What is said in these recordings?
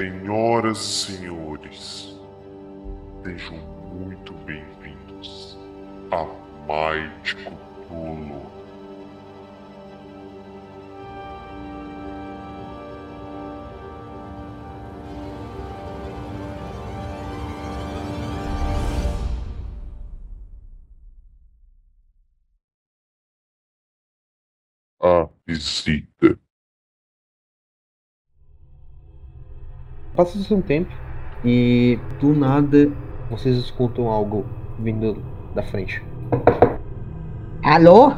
Senhoras e senhores, sejam muito bem-vindos a Might Cthulhu. Passa-se um tempo e do nada vocês escutam algo vindo da frente. Alô?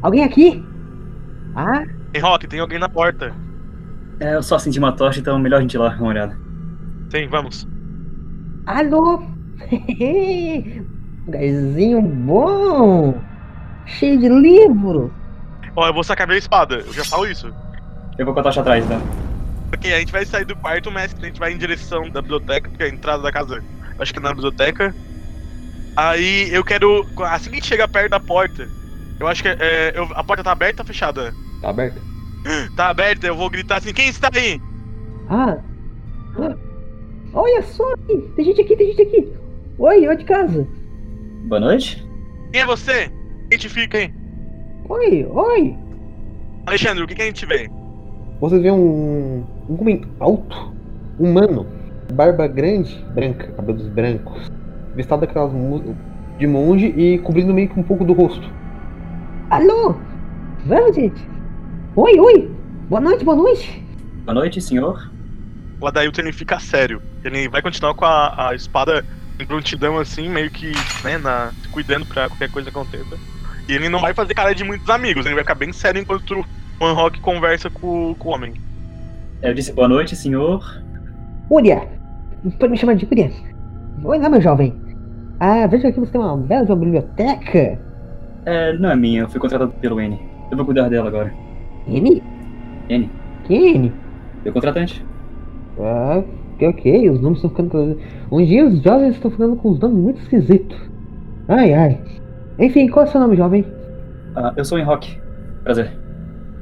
Alguém aqui? Ah, Tem Rock, tem alguém na porta. É, eu só acendi uma tocha, então é melhor a gente ir lá dar uma olhada. Sim, vamos. alô? Lugarzinho bom. Cheio de livro. Ó, eu vou sacar minha espada, eu já falo isso. Eu vou com a tocha atrás, tá? Porque a gente vai sair do quarto, mas a gente vai em direção da biblioteca, porque é a entrada da casa, acho que é na biblioteca. Aí eu quero. Assim que a gente chega perto da porta, eu acho que é, eu- a porta tá aberta ou fechada? Tá aberto? Tá aberta, eu vou gritar assim: quem está aí? Ah. ah, Olha só aqui. Tem gente aqui, tem gente aqui. Oi, oi de casa. Boa noite. Quem é você? Identifica, hein? Oi, oi. Alexandre, o que, que a gente vê? Vocês veem um, um homem alto, humano, barba grande, branca, cabelos brancos, vestado daquelas mu- de monge e cobrindo meio que um pouco do rosto. Alô? Vamos, gente. Oi, oi. Boa noite, boa noite. Boa noite, senhor. O Adailton ele fica sério. Ele vai continuar com a, a espada em prontidão assim, meio que, né, na, cuidando pra qualquer coisa que aconteça. E ele não vai fazer cara de muitos amigos, ele vai ficar bem sério enquanto o Anrock conversa com, com o homem. Eu disse boa noite, senhor. Uria. Pode me chamar de Uria. Oi lá, meu jovem. Ah, vejo que aqui você tem uma bela de uma biblioteca. É, não é minha, eu fui contratado pelo N. Eu vou cuidar dela agora. N? N, Quem é N? meu contratante. Ah, ok, ok, os nomes estão ficando. Um dia os jovens estão ficando com os nomes muito esquisitos. Ai, ai. Enfim, qual é o seu nome, jovem? Ah, eu sou o Rock. Prazer.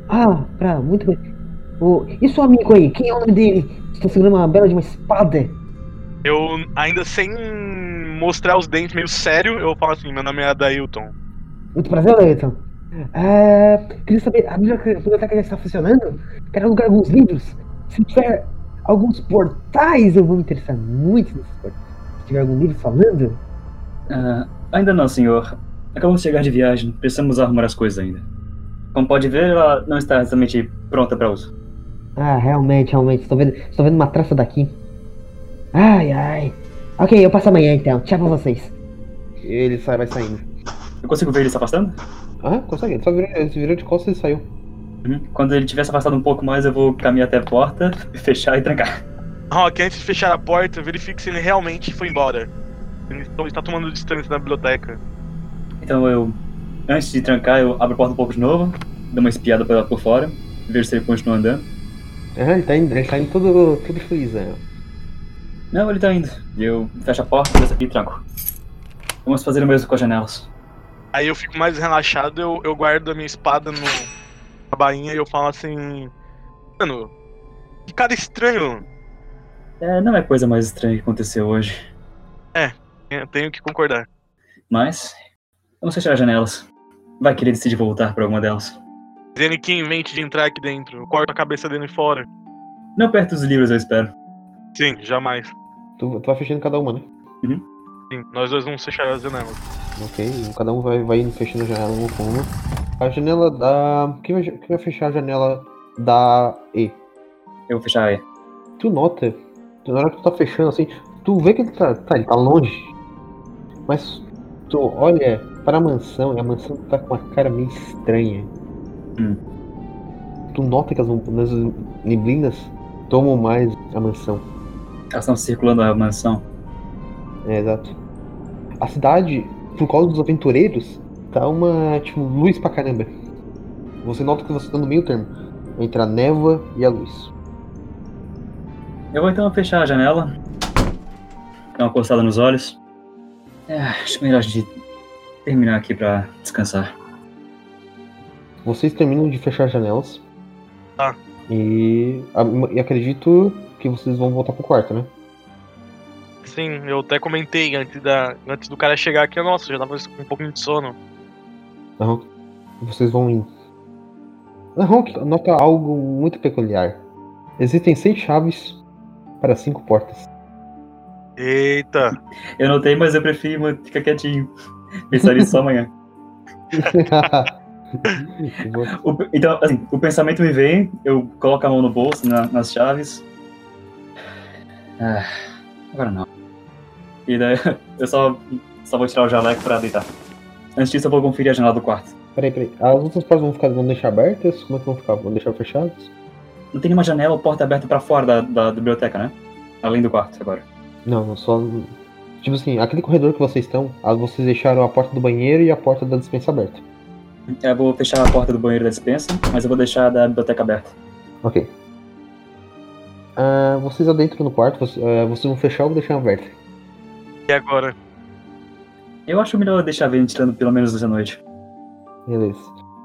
Ah, pra, muito bem. O, e seu amigo aí, quem é o nome dele? Está segurando uma bela de uma espada. Eu, ainda sem mostrar os dentes meio sério, eu falo assim, meu nome é Adailton. Muito prazer, Leighton. Ah, queria saber, a bibli- a biblioteca já está funcionando? Quero alugar alguns livros. Se tiver alguns portais, eu vou me interessar muito nesses portais. Se tiver algum livro falando. Ah, ainda não, senhor. Acabamos de chegar de viagem, precisamos arrumar as coisas ainda. Como pode ver, ela não está exatamente pronta para uso. Ah, realmente, realmente. Estou vendo, estou vendo uma traça daqui. Ai, ai. Ok, eu passo amanhã então. Tchau pra vocês. Ele sai, vai saindo. Eu consigo ver ele se afastando? Ah, consegue. Ele só virou, ele se virou de costas e saiu. Uhum. Quando ele tiver se afastado um pouco mais, eu vou caminhar até a porta, fechar e trancar. Rock, antes de fechar a porta, verifique se ele realmente foi embora. Ele está tomando distância da biblioteca. Então eu, antes de trancar, eu abro a porta um pouco de novo, dou uma espiada por, por fora, vejo se ele continua andando. Ah, ele tá indo, ele tá indo todo, todo felizão. Não, ele tá indo. E eu fecho a porta desço aqui e tranco. Vamos fazer o mesmo com as janelas. Aí eu fico mais relaxado, eu, eu guardo a minha espada no, na bainha e eu falo assim. Mano, que cara estranho. É, não é coisa mais estranha que aconteceu hoje. Eu tenho que concordar. Mas, vamos fechar as janelas. Vai que ele decide voltar para alguma delas. Dizendo que em mente de entrar aqui dentro, eu corto a cabeça dele fora. Não perto dos livros, eu espero. Sim, jamais. Tu, tu vai fechando cada uma, né? Sim, nós dois vamos fechar as janelas. Ok, cada um vai, vai indo fechando a janela uma com uma. A janela da. Quem vai, quem vai fechar a janela da E? Eu vou fechar aí. Tu nota, na hora que tu tá fechando assim, tu vê que ele tá, tá, ele tá longe. Mas tu olha para a mansão e a mansão tá com uma cara meio estranha. Hum. Tu nota que as, as neblinas tomam mais a mansão. Elas estão circulando a mansão. É, exato. A cidade, por causa dos aventureiros, tá uma, tipo, luz pra caramba. Você nota que você tá no meio termo entre a névoa e a luz. Eu vou então fechar a janela. Dar uma coçada nos olhos. É, acho melhor a gente terminar aqui pra descansar. Vocês terminam de fechar as janelas. Tá. E, a- e acredito que vocês vão voltar pro quarto, né? Sim, eu até comentei antes, da, antes do cara chegar aqui, nossa, já tava com um pouquinho de sono. Aham. Vocês vão indo. Aham, nota algo muito peculiar. Existem seis chaves para cinco portas. Eita! Eu notei, mas eu prefiro ficar quietinho. Pensar nisso só amanhã. O- então, assim, o pensamento me vem, eu coloco a mão no bolso, na- nas chaves. Ah, agora não. E daí eu só, só vou tirar o jaleco pra deitar. Antes disso, eu vou conferir a janela do quarto. peraí, peraí. As outras portas vão ficar, vão deixar abertas? Como é que vão ficar? Vão deixar fechadas? Não tem nenhuma janela ou porta aberta pra fora da, da biblioteca, né? Além do quarto, agora. Não, só. Tipo assim, aquele corredor que vocês estão, vocês deixaram a porta do banheiro e a porta da dispensa aberta. Eu vou fechar a porta do banheiro da dispensa, mas eu vou deixar a da biblioteca aberta. Ok. Ah, vocês adentram no quarto, vocês, ah, vocês vão fechar ou deixar aberto? E agora? Eu acho melhor deixar ventilando pelo menos essa noite. Beleza.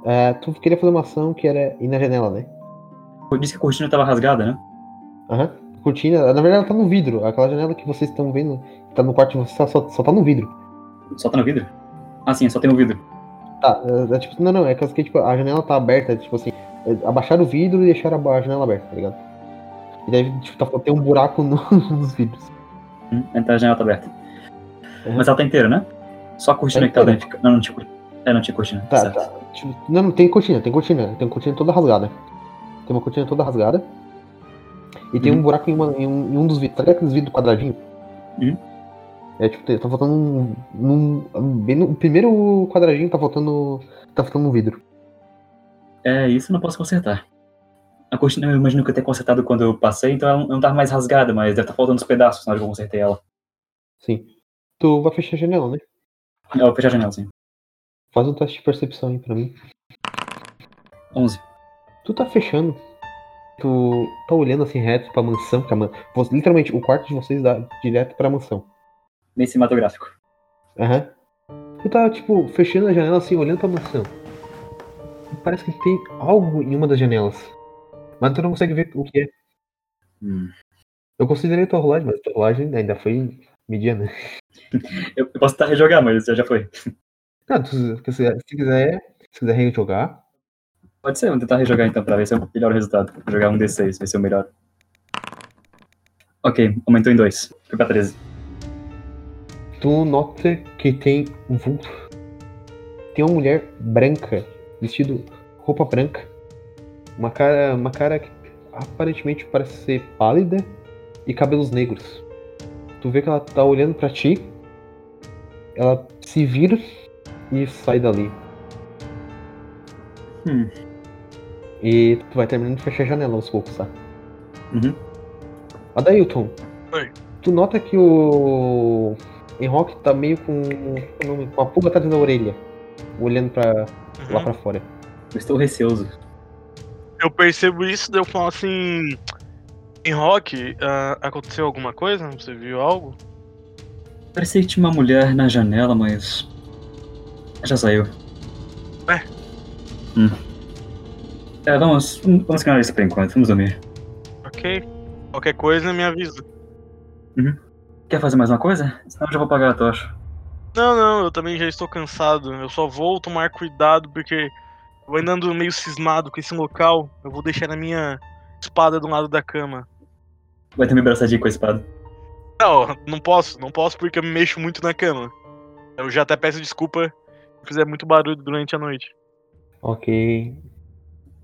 Ah, tu queria fazer uma ação que era ir na janela, né? Eu disse que a cortina tava rasgada, né? Aham. Cortina, na verdade ela tá no vidro. Aquela janela que vocês estão vendo, tá no quarto de vocês, só, só, tá no vidro. Só tá no vidro? Ah, sim, só tem um vidro. Tá, é, é tipo, não, não, é que tipo, a janela tá aberta, tipo assim, é, abaixaram o vidro e deixaram a, a janela aberta, tá ligado? E daí, tipo, tá, tem um buraco no- nos vidros. Hum, então a janela tá aberta. Uhum. Mas ela tá inteira, né? Só a cortina Tá que tá dentro. Não, não tinha cortina. É, não tinha cortina. Tá, certo. tá. Tipo, não, não, tem cortina, tem cortina. Tem cortina toda rasgada. Tem uma cortina toda rasgada. E tem um Uhum. buraco em, uma- em um, em um dos vidros. Tá ligado aqueles vidros quadradinhos? Uhum. É tipo, tá faltando um. Num, bem no primeiro quadradinho tá faltando. Tá faltando um vidro. É, isso eu não posso consertar. A cortina eu imagino que eu tenha consertado quando eu passei, então ela não tava mais rasgada, mas deve estar faltando os pedaços na hora que eu consertei ela. Sim. Tu vai fechar a janela, né? Eu vou fechar a janela, sim. Faz um teste de percepção aí pra mim. 11. Tu tá fechando. Tu tá olhando assim reto pra mansão, que a man... literalmente o quarto de vocês dá direto pra mansão. Bem cinematográfico. Aham. Tu tá, tipo, fechando a janela assim, olhando pra mansão. E Parece que tem algo em uma das janelas. Mas tu não consegue ver o que é. Hum. Eu considerei tua rolagem, mas tua rolagem ainda foi mediana. Eu, eu posso tentar rejogar, mas já já foi. Não, tu, se quiser, se quiser, se quiser rejogar, Pode ser, vamos tentar rejogar então pra ver se eu melhor o resultado. Vou jogar um D6, vai ser o melhor. Ok, aumentou em 2. Foi pra 13. Tu nota que tem um vulto. Tem uma mulher branca, vestido roupa branca. Uma cara, uma cara que aparentemente parece ser pálida e cabelos negros. Tu vê que ela tá olhando pra ti. Ela se vira e sai dali. Hum. E tu vai terminando de fechar a janela aos poucos, tá? Uhum. Adailton. Oi. Tu nota que o Enrock tá meio com, com o nome- com a pulga atrás da orelha, olhando pra, lá Uhum. pra fora. Eu estou receoso. Eu percebo isso, daí eu falo assim. Em rock, ah, aconteceu alguma coisa? Você viu algo? Parecia que tinha uma mulher na janela, mas. Já saiu. Ué? Hum. É, vamos. Vamos ignorar isso por enquanto, vamos dormir. Ok. Qualquer coisa me avisa. Quer fazer mais uma coisa? Senão eu já vou pagar a tocha. Não, não, eu também já estou cansado. Eu só vou tomar cuidado porque eu ainda ando meio cismado com esse local. Eu vou deixar a minha espada do lado da cama. Vai ter me abraçadinho com a espada. Não, não posso, não posso porque eu me mexo muito na cama. Eu já até peço desculpa se fizer muito barulho durante a noite. Ok.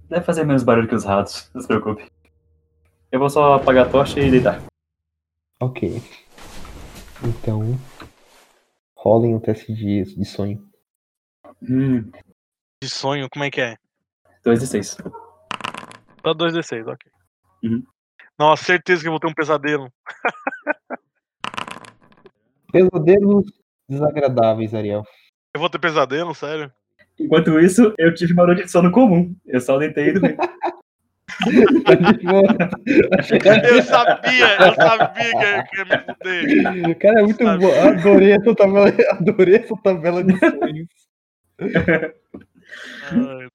Deve fazer menos barulho que os ratos, não se preocupe. Eu vou só apagar a tocha e deitar. Ok. Então. Rolem um teste de, de sonho. Hum, De sonho, como é que é? 2 e 6. Só 2d6, ok. Uhum. Nossa, certeza que eu vou ter um pesadelo. Pesadelos desagradáveis, Ariel. Eu vou ter pesadelo, sério? Enquanto isso, eu tive uma noite de sono comum. Eu só deitei e dormi. Eu sabia, eu sabia que ia me fuder. Cara, é muito bom. Adorei essa tabela, adorei essa tabela de sonhos. Ai.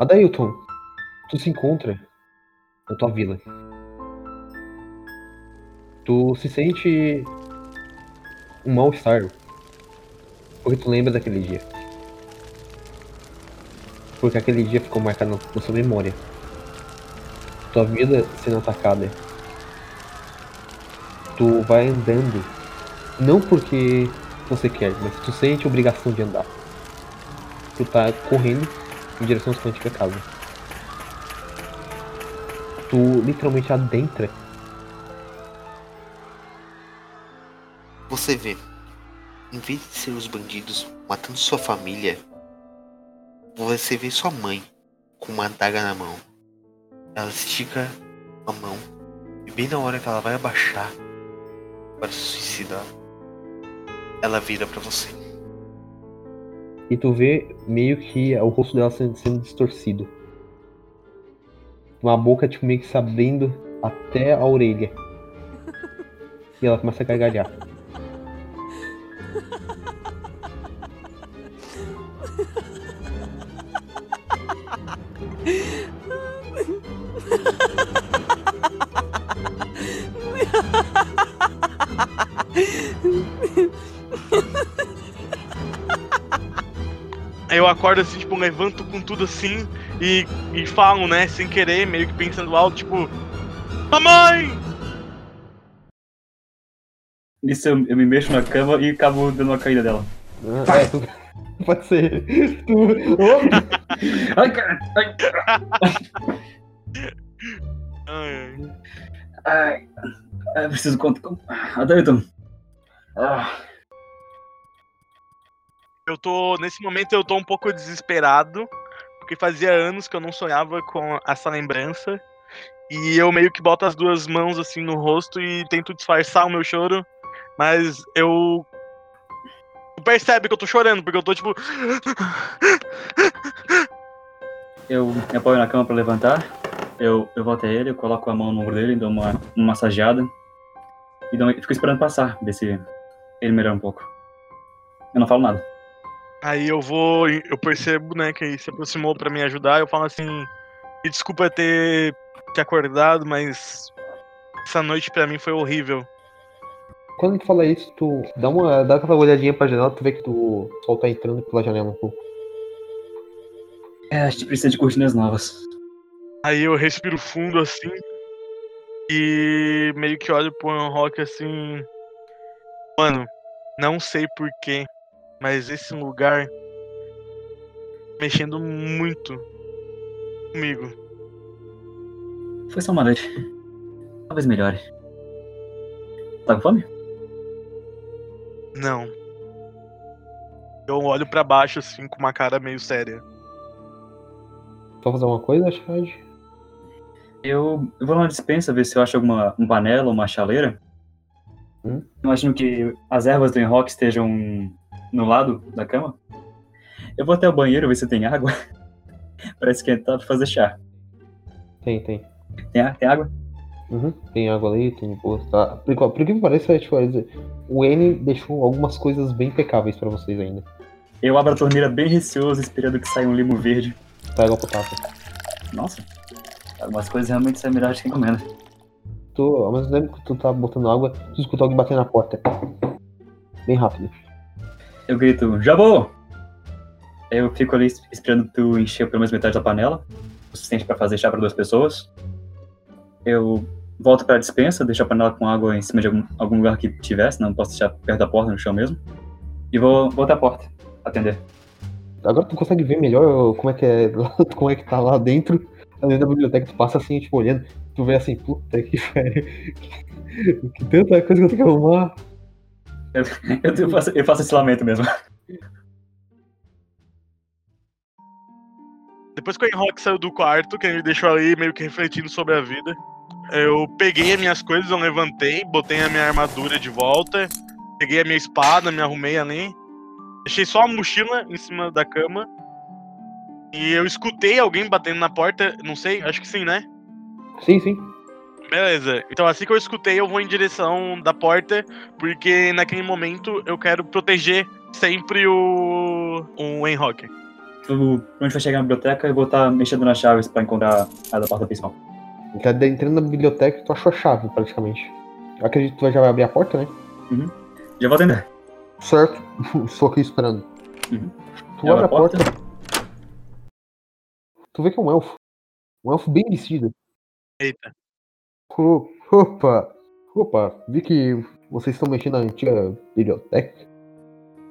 Adailton, tu se encontra na tua vila. Tu se sente um mal-estar. Porque tu lembra daquele dia. Porque aquele dia ficou marcado na sua memória. Tua vida sendo atacada. Tu vai andando. Não porque você quer, mas tu sente obrigação de andar. Tu tá correndo em direção à sua antiga casa. Tu literalmente adentra Você vê, em vez de ser os bandidos matando sua família, você vê sua mãe com uma adaga na mão. Ela estica a mão e bem na hora que ela vai abaixar para se suicidar, ela vira pra você. e tu vê meio que o rosto dela sendo, sendo distorcido. Uma boca tipo meio que se abrindo até a orelha. E ela começa a gargalhar. Eu acordo assim, tipo, levanto com tudo assim e, e falo, né, sem querer, meio que pensando alto, tipo. Mamãe! Nisso eu, eu me mexo na cama e acabo dando uma caída dela. Ah, é, tu... Pode ser. Tu... Ô, Ai, cara! Ai, Ai, ai. ai, ai, preciso contar. com- Adelton. Ah, Eu tô. Nesse momento eu tô um pouco desesperado. Porque fazia anos que eu não sonhava com essa lembrança. E eu meio que boto as duas mãos assim no rosto e tento disfarçar o meu choro. Mas eu. Percebe que eu tô chorando, porque eu tô tipo. eu me apoio na cama pra levantar. Eu, eu volto a ele, eu coloco a mão no ombro dele, dou uma, uma massageada. E dou, fico esperando passar, ver se ele melhora um pouco. Eu não falo nada. Aí eu vou, eu percebo, né, que ele se aproximou pra me ajudar. Eu falo assim: "Me desculpa ter te acordado, mas essa noite pra mim foi horrível. Quando tu fala isso, tu dá uma. dá aquela olhadinha pra janela, tu vê que tu, o sol tá entrando pela janela um pouco. É, a gente precisa de cortinas novas. Aí eu respiro fundo assim e meio que olho pro Rock assim. Mano, não sei porquê, mas esse lugar mexendo muito comigo. Foi só uma noite. Talvez melhore. Tá com fome? Não. Eu olho pra baixo assim com uma cara meio séria. Só fazer uma coisa, Chad? Eu, eu vou lá na dispensa ver se eu acho alguma um panela, uma chaleira. Hum? Imagino que as ervas do Enrock estejam no lado da cama. Eu vou até o banheiro ver se tem água. pra esquentar pra fazer chá. Tem, tem. Tem, tem água? Uhum. Tem água ali, tem. Tá. Por, que me parece, tipo, o N deixou algumas coisas bem impecáveis pra vocês ainda. Eu abro a torneira bem receoso, esperando que saia um limo verde. Tá água potável. Nossa, algumas coisas realmente saem melhor de quem encomenda. Tu, ao mesmo tempo que tu tá botando água, tu escuta alguém bater na porta. Bem rápido. Eu grito, Jabô! Eu fico ali esperando tu encher pelo menos metade da panela, o suficiente pra fazer chá pra duas pessoas. Eu volto pra dispensa, deixo a panela com água em cima de algum, algum lugar que tivesse, não posso deixar perto da porta, no chão mesmo. E vou, vou até a porta, atender. Agora tu consegue ver melhor como é que é, como é que tá lá dentro, dentro da biblioteca, tu passa assim, tipo, olhando, tu vê assim, puta que. Que tanta coisa que eu tenho que arrumar. Eu, eu faço, eu faço esse lamento mesmo. Depois que o Enrock saiu do quarto, que ele deixou ali meio que refletindo sobre a vida, eu peguei as minhas coisas, eu levantei, botei a minha armadura de volta, peguei a minha espada, me arrumei ali, deixei só a mochila em cima da cama. E eu escutei alguém batendo na porta, não sei, acho que sim, né? Sim, sim. Beleza. Então assim que eu escutei, eu vou em direção da porta, porque naquele momento eu quero proteger sempre o o Enrock. tu onde vai chegar na biblioteca e vou estar mexendo nas chaves pra encontrar a da porta principal. Tá entrando na biblioteca e tu achou a chave, praticamente. Eu acredito que tu já vai abrir a porta, né? Já vou atender. Certo. Estou aqui esperando. Uhum. Tu abre a porta. porta. Tu vê que é um elfo. Um elfo bem vestido. Eita. Opa! Opa, vi que vocês estão mexendo na antiga biblioteca.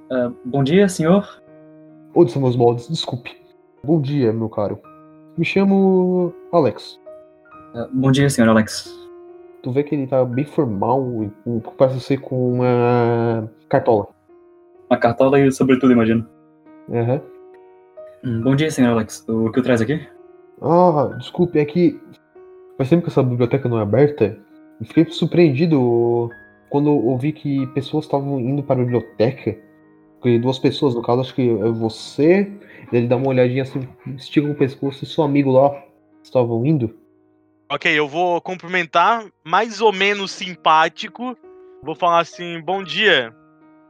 Ah, bom dia, senhor. Onde são meus moldes? Desculpe. Bom dia, meu caro. Me chamo Alex. Ah, bom dia, senhor Alex. Tu vê que ele tá bem formal e parece ser com uma cartola. Uma cartola e sobretudo, imagino. Aham. Hum, bom dia, senhor Alex. O que eu traz aqui? Ah, desculpe, é que faz tempo que essa biblioteca não é aberta. E fiquei surpreendido quando eu ouvi que pessoas estavam indo para a biblioteca. Duas pessoas, no caso, acho que é você. Ele dá uma olhadinha assim, estica o pescoço e seu amigo lá estavam indo. Ok, eu vou cumprimentar, mais ou menos simpático. Vou falar assim, bom dia.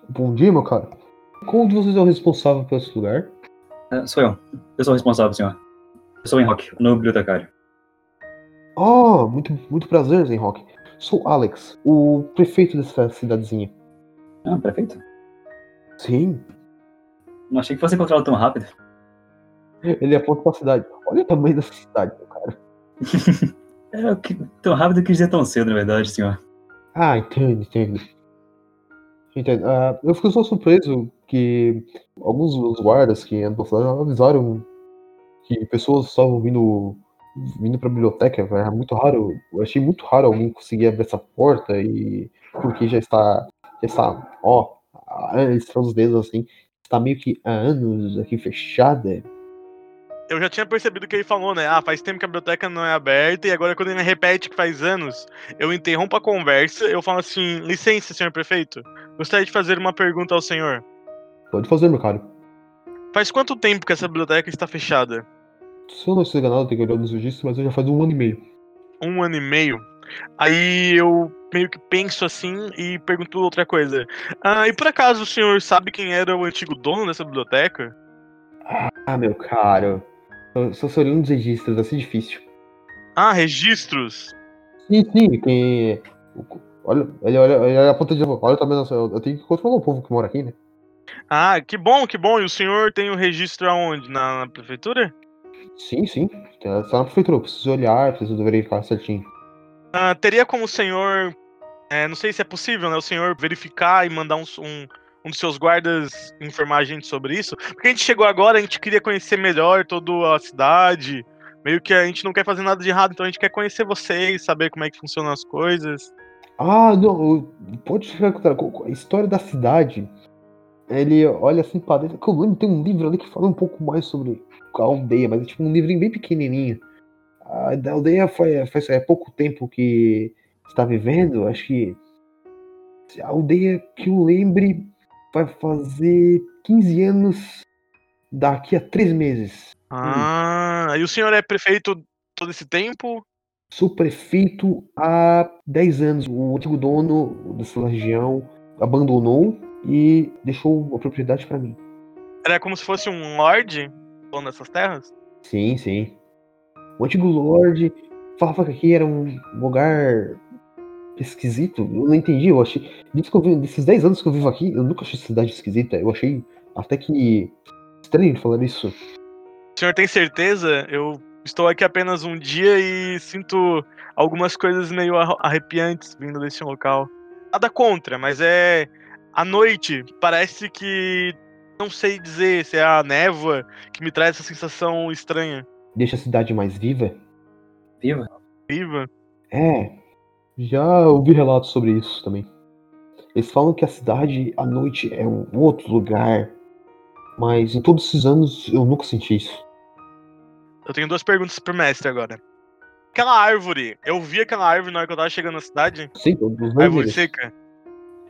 Bom dia, meu cara. Qual de vocês é o responsável por esse lugar? Ah, sou eu. Eu sou o responsável, senhor. Eu sou o Rock, o novo bibliotecário. Ah, muito, muito prazer, Zenrock. Sou Alex, o prefeito dessa cidadezinha. Ah, perfeito. Sim, Não achei que fosse encontrá-lo tão rápido. ele aponta pra cidade. Olha o tamanho dessa cidade, meu cara. É, que, tão rápido que dizer tão cedo, na verdade, senhor. Ah, entendo, entendo. Entendo. Ah, eu fico só surpreso que alguns guardas que andam avisaram que pessoas estavam vindo vindo pra biblioteca. Era muito raro. Eu achei muito raro alguém conseguir abrir essa porta e porque já está já está, ó, estão os dedos assim, está meio que há anos aqui fechada. Eu já tinha percebido o que ele falou, né? Ah, faz tempo que a biblioteca não é aberta e agora quando ele repete que faz anos, eu interrompo a conversa, eu falo assim, licença, senhor prefeito, gostaria de fazer uma pergunta ao senhor. Pode fazer, meu caro. Faz quanto tempo que essa biblioteca está fechada? Se eu não estou enganado, tenho que olhar nos registros, mas eu já faz um ano e meio. Um ano e meio? Aí eu meio que penso assim e pergunto outra coisa. Ah, e por acaso o senhor sabe quem era o antigo dono dessa biblioteca? Ah, meu caro. Eu só se olhando nos registros, vai ser difícil. Ah, registros. Sim, sim, tem. Olha, ele olha, ele olha a ponta de. Olha também, eu tenho que controlar o povo que mora aqui, né? Ah, que bom, que bom. E o senhor tem o registro aonde? Na, na prefeitura? Sim, sim. Tá tá na prefeitura, eu preciso olhar, preciso verificar certinho. Ah, teria como o senhor. é, não sei se é possível, né? O senhor verificar e mandar um, um, um dos seus guardas informar a gente sobre isso. Porque a gente chegou agora, a gente queria conhecer melhor toda a cidade. Meio que a gente não quer fazer nada de errado, então a gente quer conhecer vocês, saber como é que funcionam as coisas. Ah, não, pode ficar com a história da cidade. Ele olha assim pra dentro. Tem um livro ali que fala um pouco mais sobre a aldeia, mas é tipo um livrinho bem pequenininho. A aldeia foi, faz é pouco tempo que está vivendo, acho que a aldeia que eu lembre vai fazer 15 anos daqui a 3 meses. Ah, e o senhor é prefeito todo esse tempo? Sou prefeito há 10 anos. O antigo dono dessa região abandonou e deixou a propriedade para mim. Era como se fosse um lord dono dessas terras? Sim, sim. O antigo Lorde falava que aqui era um lugar esquisito. Eu não entendi. Eu achei. Vi, desses 10 anos que eu vivo aqui, eu nunca achei essa cidade esquisita. Eu achei até que estranho falar isso. O senhor tem certeza? Eu estou aqui apenas um dia e sinto algumas coisas meio arrepiantes vindo desse local. Nada contra, mas é. À noite, parece que. Não sei dizer se é a névoa que me traz essa sensação estranha. Deixa a cidade mais viva. Viva? Viva. É, já ouvi relatos sobre isso também. Eles falam que a cidade à noite é um outro lugar, mas em todos esses anos eu nunca senti isso. Eu tenho duas perguntas pro mestre agora. Aquela árvore, eu vi aquela árvore na hora que eu tava chegando na cidade? Sim, todos os Árvore seca?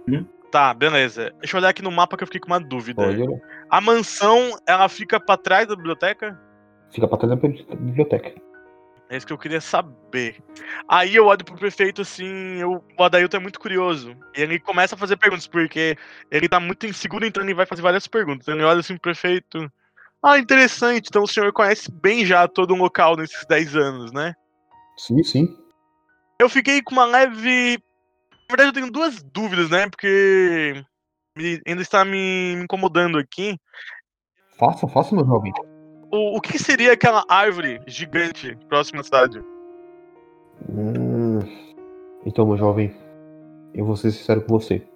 Hum? Tá, beleza. Deixa eu olhar aqui no mapa que eu fiquei com uma dúvida. Olhar. A mansão, ela fica pra trás da biblioteca? Fica pra trás da bibli- biblioteca. É isso que eu queria saber. Aí eu olho pro prefeito assim, eu, o Adailton é muito curioso. E ele começa a fazer perguntas, porque ele tá muito inseguro, então ele vai fazer várias perguntas. Ele olha assim pro prefeito. Ah, interessante. Então o senhor conhece bem já todo o local nesses 10 anos, né? Sim, sim. Eu fiquei com uma leve. Na verdade, eu tenho duas dúvidas, né? Porque me- ainda está me me incomodando aqui. Faça, faça, meu jovem. O, o que seria aquela árvore gigante próxima à cidade? Hum, Então, meu jovem, eu vou ser sincero com você.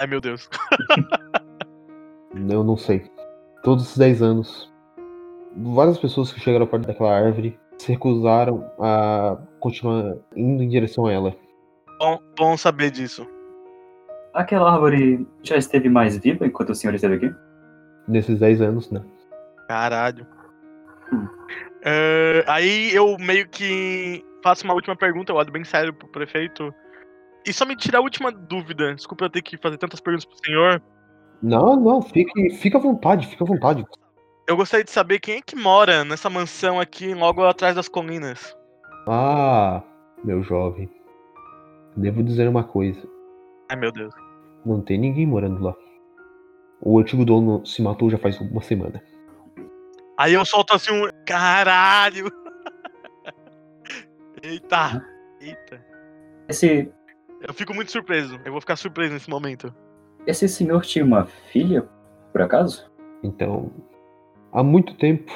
Ai, meu Deus. Eu não sei. Todos esses 10 anos, várias pessoas que chegaram perto daquela árvore se recusaram a continuar indo em direção a ela. Bom, bom saber disso. Aquela árvore já esteve mais viva enquanto o senhor esteve aqui? Nesses 10 anos, né? Caralho. Hum. É, aí eu meio que faço uma última pergunta, eu olho bem sério pro prefeito. E só me tira a última dúvida. Desculpa eu ter que fazer tantas perguntas pro senhor. Não, não, fique, fica à vontade, fica à vontade. Eu gostaria de saber quem é que mora nessa mansão aqui, logo atrás das colinas. Ah, meu jovem. Devo dizer uma coisa. Ai, meu Deus. Não tem ninguém morando lá. O antigo dono se matou já faz uma semana. Aí eu solto assim um. Caralho! Eita! Eita. Esse, Eu fico muito surpreso. Eu vou ficar surpreso nesse momento. esse senhor tinha uma filha, por acaso? Então, há muito tempo.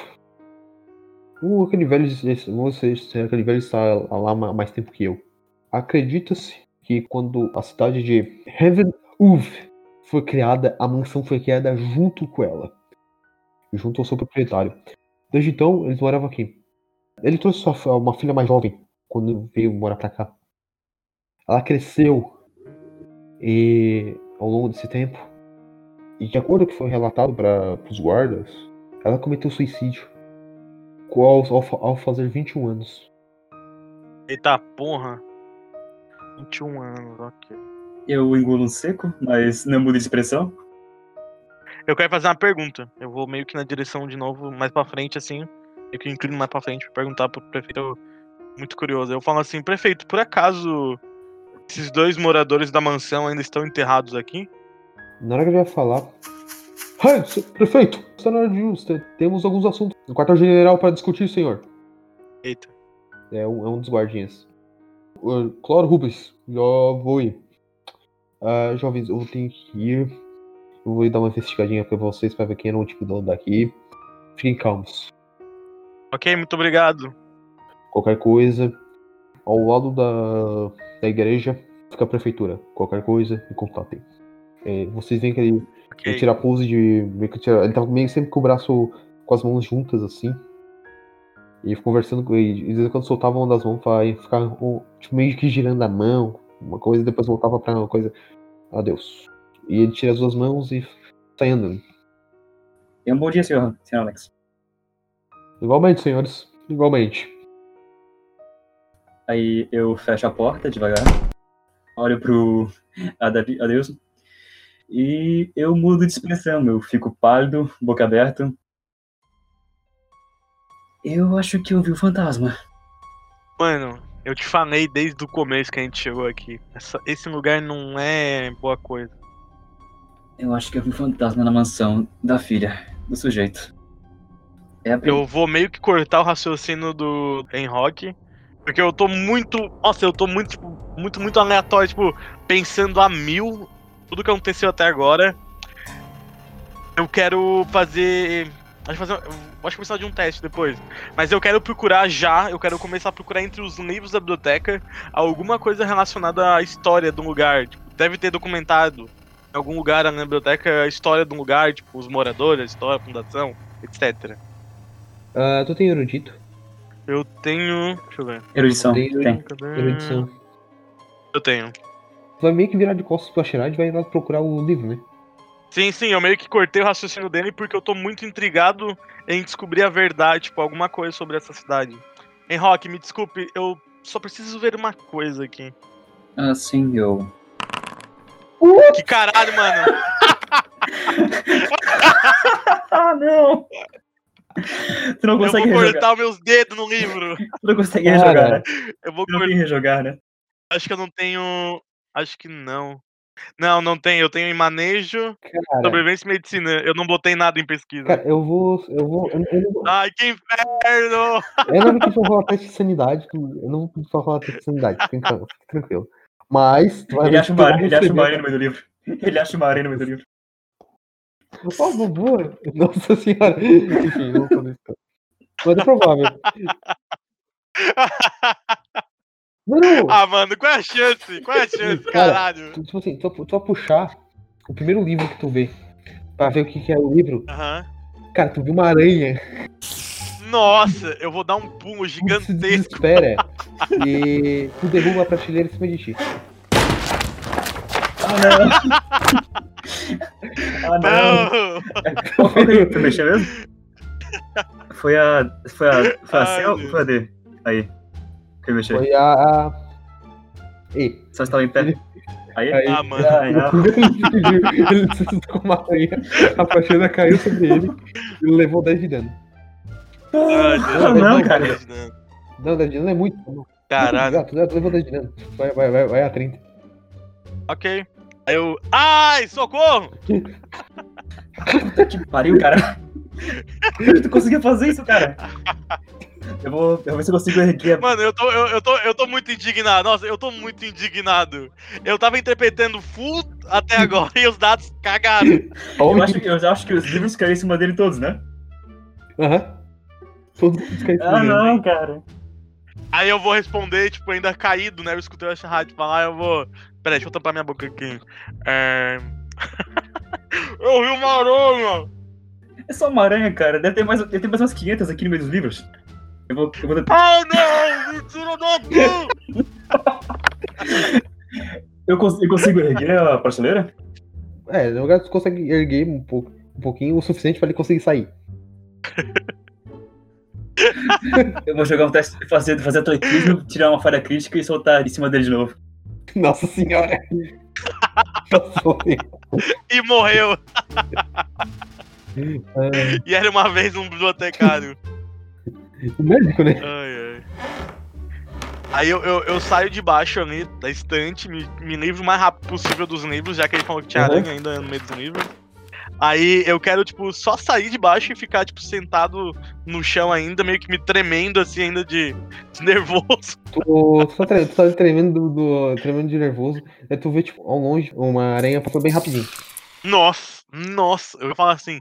O aquele velho, você, aquele velho está lá há mais tempo que eu. Acredita-se que quando a cidade de Heaven Uve foi criada, a mansão foi criada junto com ela, junto ao seu proprietário. Desde então, eles moravam aqui. Ele trouxe sua, uma filha mais jovem quando veio morar pra cá. Ela cresceu e ao longo desse tempo e de acordo com o que foi relatado para os guardas, ela cometeu suicídio ao, ao, ao fazer 21 anos. Eita porra. 21 anos, ok. Eu engulo um seco, mas não muda de expressão. Eu quero fazer uma pergunta. Eu vou meio que na direção de novo, mais pra frente, assim. Eu que inclino mais pra frente pra perguntar pro prefeito. Eu- Muito curioso. Eu falo assim, prefeito, por acaso esses dois moradores da mansão ainda estão enterrados aqui? Na hora que ele vai falar. Hey, prefeito! Está na hora de us- te- Temos alguns assuntos no quartel-general para discutir, senhor. Eita. É um, é um dos guardinhas. Uh, Cloro Rubens, já vou ir. Ah, jovens, eu tenho que ir. Eu vou dar uma investigadinha pra vocês pra ver quem era o tipo dono daqui. Fiquem calmos. Ok, muito obrigado. Qualquer coisa, ao lado da, da igreja fica a prefeitura. Qualquer coisa, me contatem. É, vocês veem que ele, ele Ok. tira a pose de. meio que tira- ele tava meio sempre com o braço com as mãos juntas assim. E conversando com ele. E de vez em quando soltava uma das mãos pra ficar tipo, meio que girando a mão, uma coisa, e depois voltava pra uma coisa. Adeus. E ele tira as duas mãos e sai andando. E um bom dia, senhor, senhor Alex. Igualmente, senhores. Igualmente. Aí eu fecho a porta devagar, olho pro adeus e eu mudo de expressão. Eu fico pálido, boca aberta. Eu acho que eu vi o fantasma. Mano, eu te falei desde o começo que a gente chegou aqui. Essa- esse lugar não é boa coisa. Eu acho que eu vi o fantasma na mansão da filha do sujeito. É prim- Eu vou meio que cortar o raciocínio do Enrock. Porque eu tô muito. Nossa, eu tô muito, tipo, muito, muito aleatório, tipo, pensando a mil tudo que aconteceu até agora. Eu quero fazer. Acho que fazer. eu Acho que de um teste depois. Mas eu quero procurar já, eu quero começar a procurar entre os livros da biblioteca alguma coisa relacionada à história do lugar. Tipo, deve ter documentado em algum lugar na biblioteca a história do lugar, tipo, os moradores, a história, a fundação, etc. Ah, tu tem erudito? Eu tenho. Deixa eu ver. erudição. Tem. Cadê? Erudição. Eu tenho. Tu vai meio que virar de costas pra Sherard e vai lá procurar o livro, né? Sim, sim, eu meio que cortei o raciocínio dele porque eu tô muito intrigado em descobrir a verdade, tipo, alguma coisa sobre essa cidade. Em Rock, me desculpe, eu só preciso ver uma coisa aqui. Ah, sim, eu. Que caralho, mano! Ah, não! Tu não Eu vou consegue rejogar. cortar meus dedos no livro! Tu não consegue rejogar, né? Eu vou Tu não tem rejogar, né? Acho que eu não tenho. Acho que não. Não, não tem. Eu tenho em manejo, Cara, sobrevivência e medicina. Eu não botei nada em pesquisa. cara, eu vou. Eu vou. Eu, eu não, Ai, que inferno! eu não vou pedir pra rolar teste de sanidade. Eu não vou pedir pra rolar teste de sanidade, tran- fica tranquilo. Mas, Ele acha uma, ele acha areia no meio do livro. Ele acha uma areia no meio do livro. Por favor. Nossa senhora. Enfim, não vou isso. Mas é provável. Não, não. ah, mano, qual é a chance? Qual é a chance, Cara, caralho? Tipo assim, tu, tu vai puxar o primeiro livro que tu vê pra ver o que, que é o livro. Aham. Cara, tu viu uma aranha. Nossa, eu vou dar um pulo Tu gigantesco. desespera. e tu derruba a prateleira em cima de ti. Ah, não! ah, não! Não! Qual foi que tu mexeu mesmo? Foi a. Foi a. Foi a Ai, C ou Deus. foi a D? Aí. Que eu mexi. Foi a. a... E. Só estava em pé. Aí. Aí, Ah, mano. Ai, não. ele ele se com uma aranha, a prateleira caiu sobre ele e ele levou 10 de dano. Deus. Ah, não, cara. Não, 10 de dano é muito. Não. Caralho. Ah, tu tu levou 10 de dano. Vai, vai, vai, vai a 30. Ok. Aí eu. Ai, socorro! Puta que pariu, cara. tu conseguia fazer isso, cara? Eu vou, eu vou ver se eu consigo erguer. Mano, eu tô, eu, eu tô, eu tô muito indignado. Nossa, eu tô muito indignado. Eu tava interpretando full até agora e os dados cagaram. Eu acho, eu acho que os livros caíram em cima dele todos, né? Aham. Todos os caras Ah, não, cara. Aí eu vou responder, tipo, ainda caído, né? Eu escutei a rádio falar, eu vou. Peraí, deixa eu tampar minha boca aqui. É. eu vi uma aranha! É só uma aranha, cara. Deve ter mais, deve ter mais umas 500 aqui no meio dos livros. Eu vou, eu vou Oh não! Me tira daqui! Eu, cons- eu consigo erguer a prateleira? É, no lugar tu consegue erguer um, pouco, um pouquinho o suficiente pra ele conseguir sair. Eu vou jogar um teste, fazer, fazer atletismo, tirar uma falha crítica e soltar em cima dele de novo. Nossa senhora! E morreu! É, E era uma vez um bibliotecário. O médico, né? Ai, ai. Aí eu, eu, eu saio de baixo ali da estante, me, me livro o mais rápido possível dos livros, já que ele falou que tinha Uhum. aranha ainda no meio dos livros. Aí eu quero, tipo, só sair de baixo e ficar, tipo, sentado no chão ainda, meio que me tremendo, assim, ainda de, de nervoso. Tu, tu, tá, tre- tu tá tremendo, do, do- tremendo de nervoso. Aí tu vê, tipo, ao longe, uma aranha passou bem rapidinho. Nossa, nossa. Eu falo assim,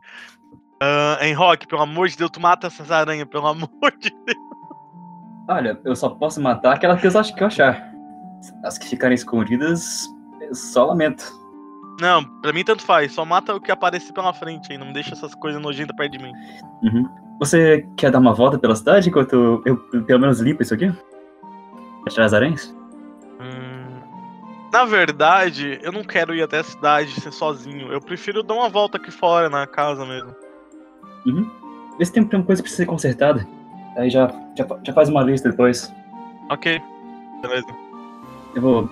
ah, Rock, pelo amor de Deus, tu mata essas aranhas, pelo amor de Deus. Olha, eu só posso matar aquelas que eu acho que eu achar. As que ficarem escondidas, eu só lamento. Não, pra mim tanto faz, só mata o que aparecer pela frente aí, não deixa essas coisas nojentas perto de mim. Uhum. Você quer dar uma volta pela cidade enquanto eu, eu pelo menos limpo isso aqui? Pra tirar as aranhas? Hum, Na verdade, eu não quero ir até a cidade ser sozinho. Eu prefiro dar uma volta aqui fora, na casa mesmo. Vê se tem alguma coisa que precisa ser consertada. Aí já, já, já faz uma lista depois. Ok. Beleza. Eu vou.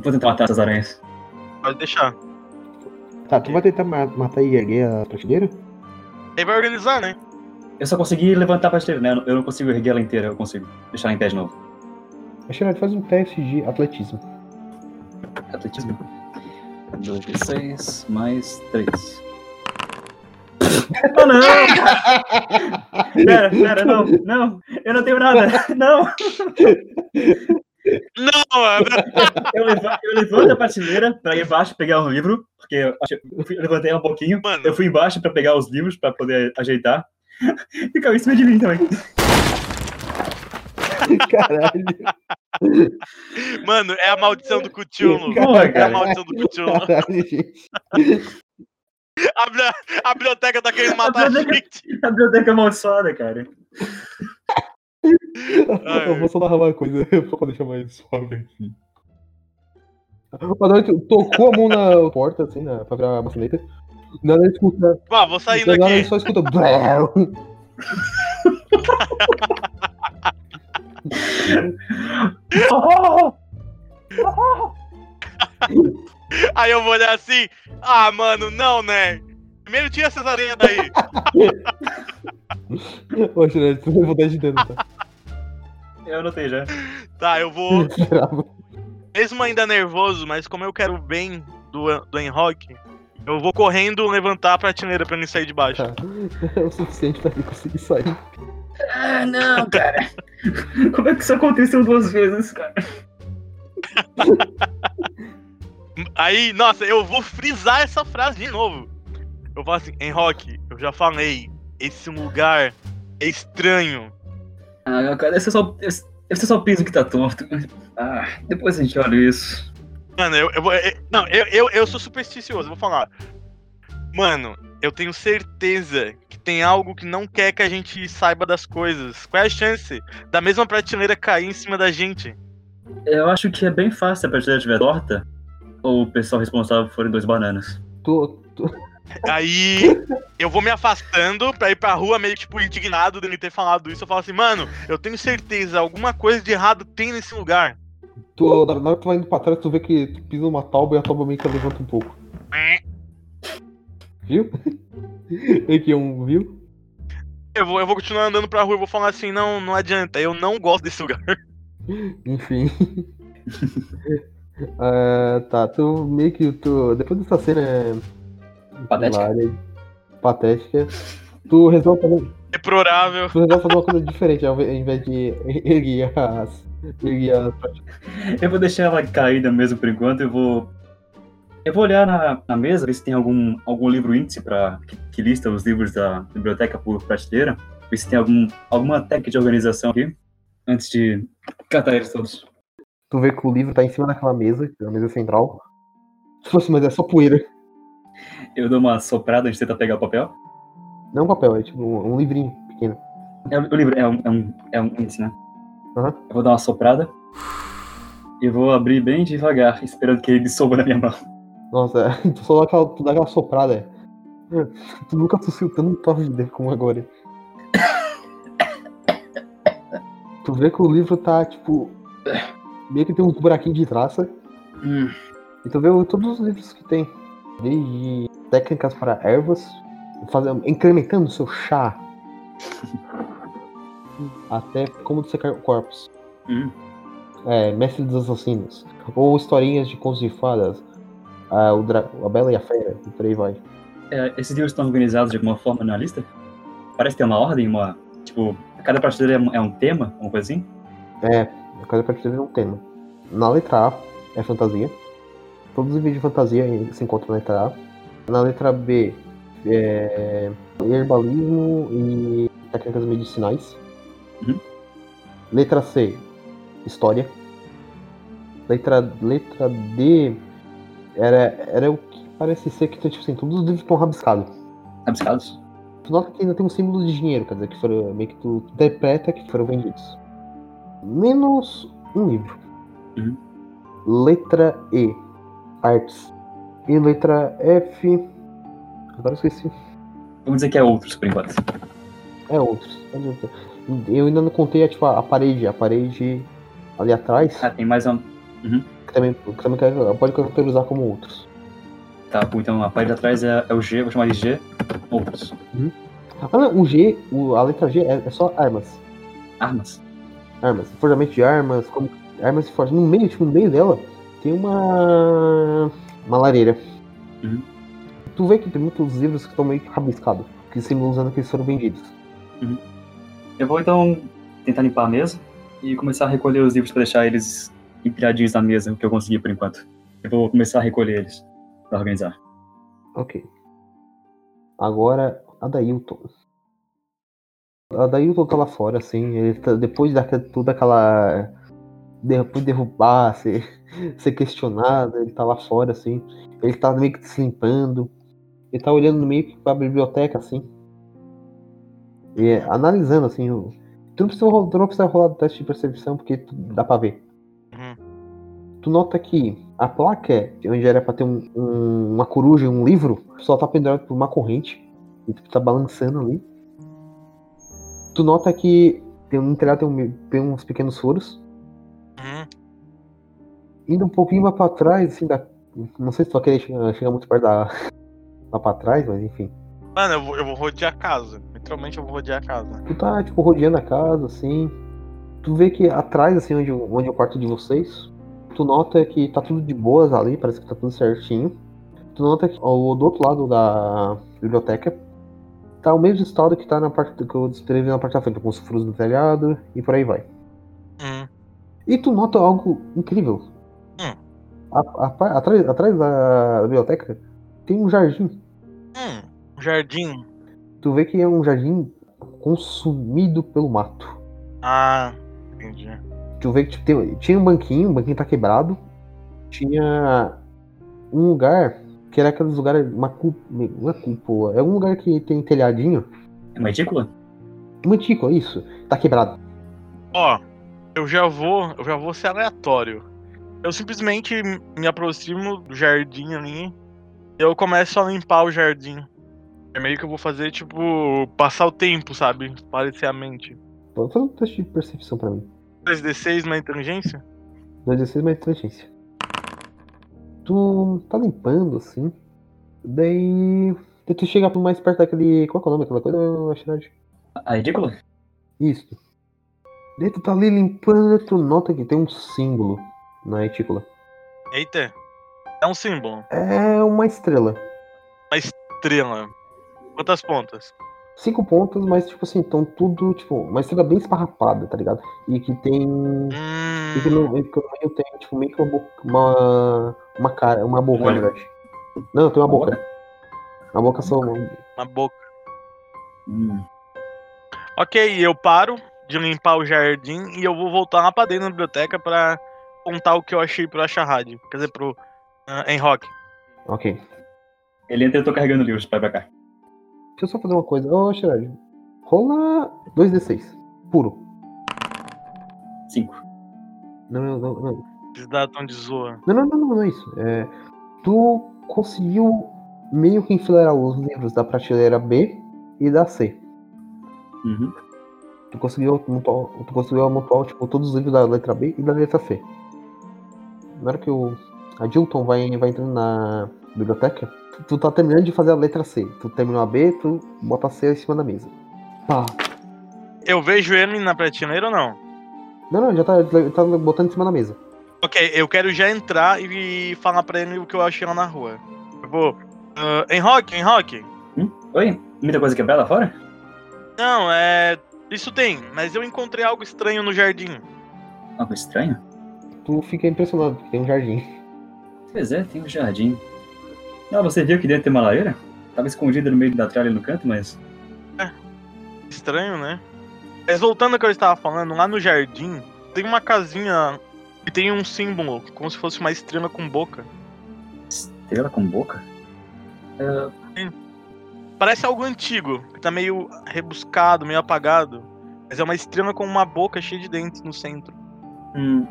Vou tentar matar essas aranhas. Pode deixar. Tá, tu vai tentar ma- matar e erguer a prateleira? Aí vai organizar, né? Eu só consegui levantar a prateleira, né? Eu não consigo erguer ela inteira, eu consigo deixar ela em pé de novo. A Xerade faz um teste de atletismo. Atletismo. 2d6 mais 3. Oh não! Pera, pera, não, não, eu não tenho nada, não! Não, mano! Eu, leva- eu levanto a prateleira pra ir embaixo pegar um livro, porque eu, eu levantei ela um pouquinho, Mano. eu fui embaixo pra pegar os livros pra poder ajeitar, e caiu em cima de mim também. Caralho, Mano, é a maldição do Cthulhu. Porra, É a maldição do Cthulhu. caralho, gente. A, bli- a biblioteca tá querendo matar a biblioteca- gente. A biblioteca amaldiçoada, cara. Ai, Eu vou só narrar uma coisa só pra deixar mais suave aqui. Que tu tocou a mão na porta, assim, na, pra virar a maçaneta. Nada ele escuta. Vá, vou saindo Nada ele aqui. só escuta. Bléu. Aí eu vou olhar assim. Ah, mano, não, né? Primeiro tira essas aranhas daí. Ô, Xerade, tu levou 10 de dano, tá? Eu anotei já. Tá, eu vou. Mesmo ainda nervoso, mas como eu quero bem do, do Enrock, eu vou correndo levantar a prateleira pra ele sair de baixo. Tá. É o suficiente pra ele conseguir sair. Ah, não, cara. Como é que isso aconteceu duas vezes, cara? Aí, nossa, eu vou frisar essa frase de novo. Eu falo assim, Enrock, eu já falei, esse lugar é estranho. Ah, cara, esse é só, esse, esse é só o piso que tá torto. Ah, depois a gente olha isso. Mano, eu, eu vou. eu- não, eu, eu, eu sou supersticioso, eu vou falar. Mano, eu tenho certeza que tem algo que não quer que a gente saiba das coisas. Qual é a chance da mesma prateleira cair em cima da gente? Eu acho que é bem fácil se a prateleira estiver torta. Ou o pessoal responsável forem dois bananas. Tu, tu, Aí eu vou me afastando pra ir pra rua meio tipo indignado dele ter falado isso. Eu falo assim, mano, eu tenho certeza, alguma coisa de errado tem nesse lugar. tu, na hora que tu vai indo pra trás, tu vê que tu pisa numa tauba e a tauba meio que levanta um pouco. Viu? E que um, viu? Eu vou, eu vou continuar andando pra rua e vou falar assim, não, não adianta, eu não gosto desse lugar. Enfim. Ah, tá, tu meio que tu. Depois dessa cena é, Patética. hilária, patética, tu resolve fazer, Deplorável. tu resolve fazer uma coisa diferente ao invés de erguer as. Erguer as Eu vou deixar ela caída mesmo por enquanto. Eu vou. Eu vou olhar na, na mesa, ver se tem algum, algum livro índice pra, que, que lista os livros da biblioteca por prateleira. Ver se tem algum, alguma técnica de organização aqui. Antes de catar eles todos. Tu vê que o livro tá em cima daquela mesa, na mesa central. Fosse, mas é só poeira. Eu dou uma soprada antes de tentar pegar o papel. Não um papel, é tipo um, um livrinho pequeno. É, o livro é um, é um, é um índice, né? Aham. Eu vou dar uma soprada. E vou abrir bem devagar, esperando que ele dissolva na minha mão. Nossa, tu só dá aquela, tu dá aquela soprada. é. Tu nunca tossiu tanto na tua vida como agora. Tu vê que o livro tá, tipo. Meio que tem uns buraquinhos de traça. Hum. E tu vê todos os livros que tem. Desde técnicas para ervas, fazer, incrementando o seu chá. Até como secar corpos. Hum. É, Mestre dos Assassinos. Ou historinhas de contos de fadas. ah, o Dra- a Bela e a Fera, e por aí vai. É, esses livros estão organizados de alguma forma na lista? Parece ter uma ordem, uma. Tipo, cada prateleira é um, é tema, alguma coisa assim? É, cada partida é um tema. Na letra A é fantasia. Todos os vídeos de fantasia se encontram na letra A. Na letra B é herbalismo e técnicas medicinais. Uhum. Letra C, história. Letra, letra D era, era o que parece ser que tipo assim, todos os livros estão rabiscados. Rabiscados? Tu nota que ainda tem um símbolo de dinheiro, quer dizer, que foram meio que tu interpreta que foram vendidos. Menos um livro. Uhum. Letra E, artes. E letra F. Agora eu esqueci. Vamos dizer que é outros, por enquanto. É outros. adianta. Eu ainda não contei tipo, a, parede. A parede ali atrás, Ah, tem mais um. que também, que também pode categorizar como outros. Tá, bom, então a parede atrás é, é o G, vou chamar de G. Outros. Ah, não, o G, o- a letra G é, é só armas. Armas. Armas, forjamento de armas, como armas e forjas. No meio, tipo, no meio dela, tem uma uma lareira. Uhum. Tu vê que tem muitos livros que estão meio rabiscados, que simbolizando que eles foram vendidos. Eu vou então tentar limpar a mesa e começar a recolher os livros pra deixar eles empilhadinhos na mesa, o que eu consegui por enquanto. Eu vou começar a recolher eles pra organizar. Ok. Agora, a Dailton. A Dailton tá lá fora, assim, ele tá, depois da toda aquela. Depois de derrubar, ser, ser questionado, ele tá lá fora, assim. Ele tá meio que se limpando. Ele tá olhando meio que pra biblioteca, assim. E é, analisando, assim. O... Tu, não precisa, tu não precisa rolar o teste de percepção, porque tu- dá pra ver. Uhum. Tu nota que a placa, onde era pra ter um- um- uma coruja e um livro, só tá pendurado por uma corrente. E tu tá balançando ali. Tu nota que tem um telhado tem, um- tem uns pequenos furos. Uhum. Indo um pouquinho mais pra trás, assim, da. Não sei se tu vai querer chegar, chegar muito perto da. lá pra trás, mas enfim. Mano, eu vou, eu vou rodear a casa. Literalmente eu vou rodear a casa. Tu tá, tipo, rodeando a casa, assim. Tu vê que atrás, assim, onde, onde é o quarto de vocês, Tu nota que tá tudo de boas ali, parece que tá tudo certinho. Tu nota que ó, do outro lado da biblioteca tá o mesmo estado que tá na parte que eu descrevi na parte da frente, com os furos no telhado e por aí vai. Hum. E tu nota algo incrível. Hum. A- a atrás, atrás da biblioteca tem um jardim. Hum. Jardim. Tu vê que é um jardim consumido pelo mato. Ah, entendi. Tu vê que tipo, tem- tinha um banquinho, o banquinho tá quebrado. Tinha um lugar que era aqueles lugares, uma cúpula, não é cúpula, é um lugar que tem telhadinho. É uma retícula? Uma tícula, isso. Tá quebrado. Ó, eu já vou, eu já vou ser aleatório. Eu simplesmente me aproximo do jardim ali e eu começo a limpar o jardim. É meio que eu vou fazer, tipo, passar o tempo, sabe? Parecer a mente. Pode fazer um teste de percepção pra mim. 3D6 na inteligência? 2d6 mais inteligência. Tu tá limpando assim. Daí. daí tu chega mais perto daquele. Qual é o nome daquela coisa, Ashirad? A retícula? Isso. Daí tu tá ali limpando, tu nota que tem um símbolo na retícula. Eita. É um símbolo. É uma estrela. Estrela. Quantas pontas? Cinco pontos, mas tipo assim, estão tudo, tipo, uma estrela bem esparrapada, tá ligado? E que tem. E que Hum. no, e que no meio tem, tipo, meio que uma boca. Uma, uma cara, uma boca, na verdade. Não, tem uma Uma boca. Uma boca só. Uma boca. Hum. Ok, eu paro de limpar o jardim e eu vou voltar lá pra dentro da biblioteca pra contar o que eu achei pro Acharad. Quer dizer, pro uh, Enrock. Ok. Ele entra e eu tô carregando livros ir pra cá. Deixa eu só fazer uma coisa. Ô, Shiraj, rola 2d6. Puro. Cinco. Não, não, não. Não, Esses dados tão de zoa. não, não, não, não, não é isso. É, tu conseguiu meio que enfileirar os livros da prateleira B e da C. Uhum. Tu conseguiu tu conseguiu montar tipo, todos os livros da letra B e da letra C. Na hora que o a Dilton vai, vai entrando na biblioteca, tu, tu tá terminando de fazer a letra C. Tu terminou a B, tu bota a C em cima da mesa. Pá. Eu vejo ele na prateleira ou não? Não, não, já tá, tá botando em cima da mesa. Ok, eu quero já entrar e falar pra ele o que eu achei lá na rua. Eu vou. Uh, Enrock, Enrock. Hum? Oi? Muita coisa quebrada fora? Não, é. Isso tem, mas eu encontrei algo estranho no jardim. Algo estranho? Tu fica impressionado, porque tem um jardim. Pois é, tem um jardim. Ah, você viu que dentro tem uma lareira? Tava escondida no meio da tralha no canto, mas. Estranho, né? Mas voltando ao que eu estava falando, lá no jardim tem uma casinha que tem um símbolo, como se fosse uma estrela com boca. Estrela com boca? É, Parece algo antigo, que tá meio rebuscado, meio apagado. Mas é uma estrela com uma boca cheia de dentes no centro. hum.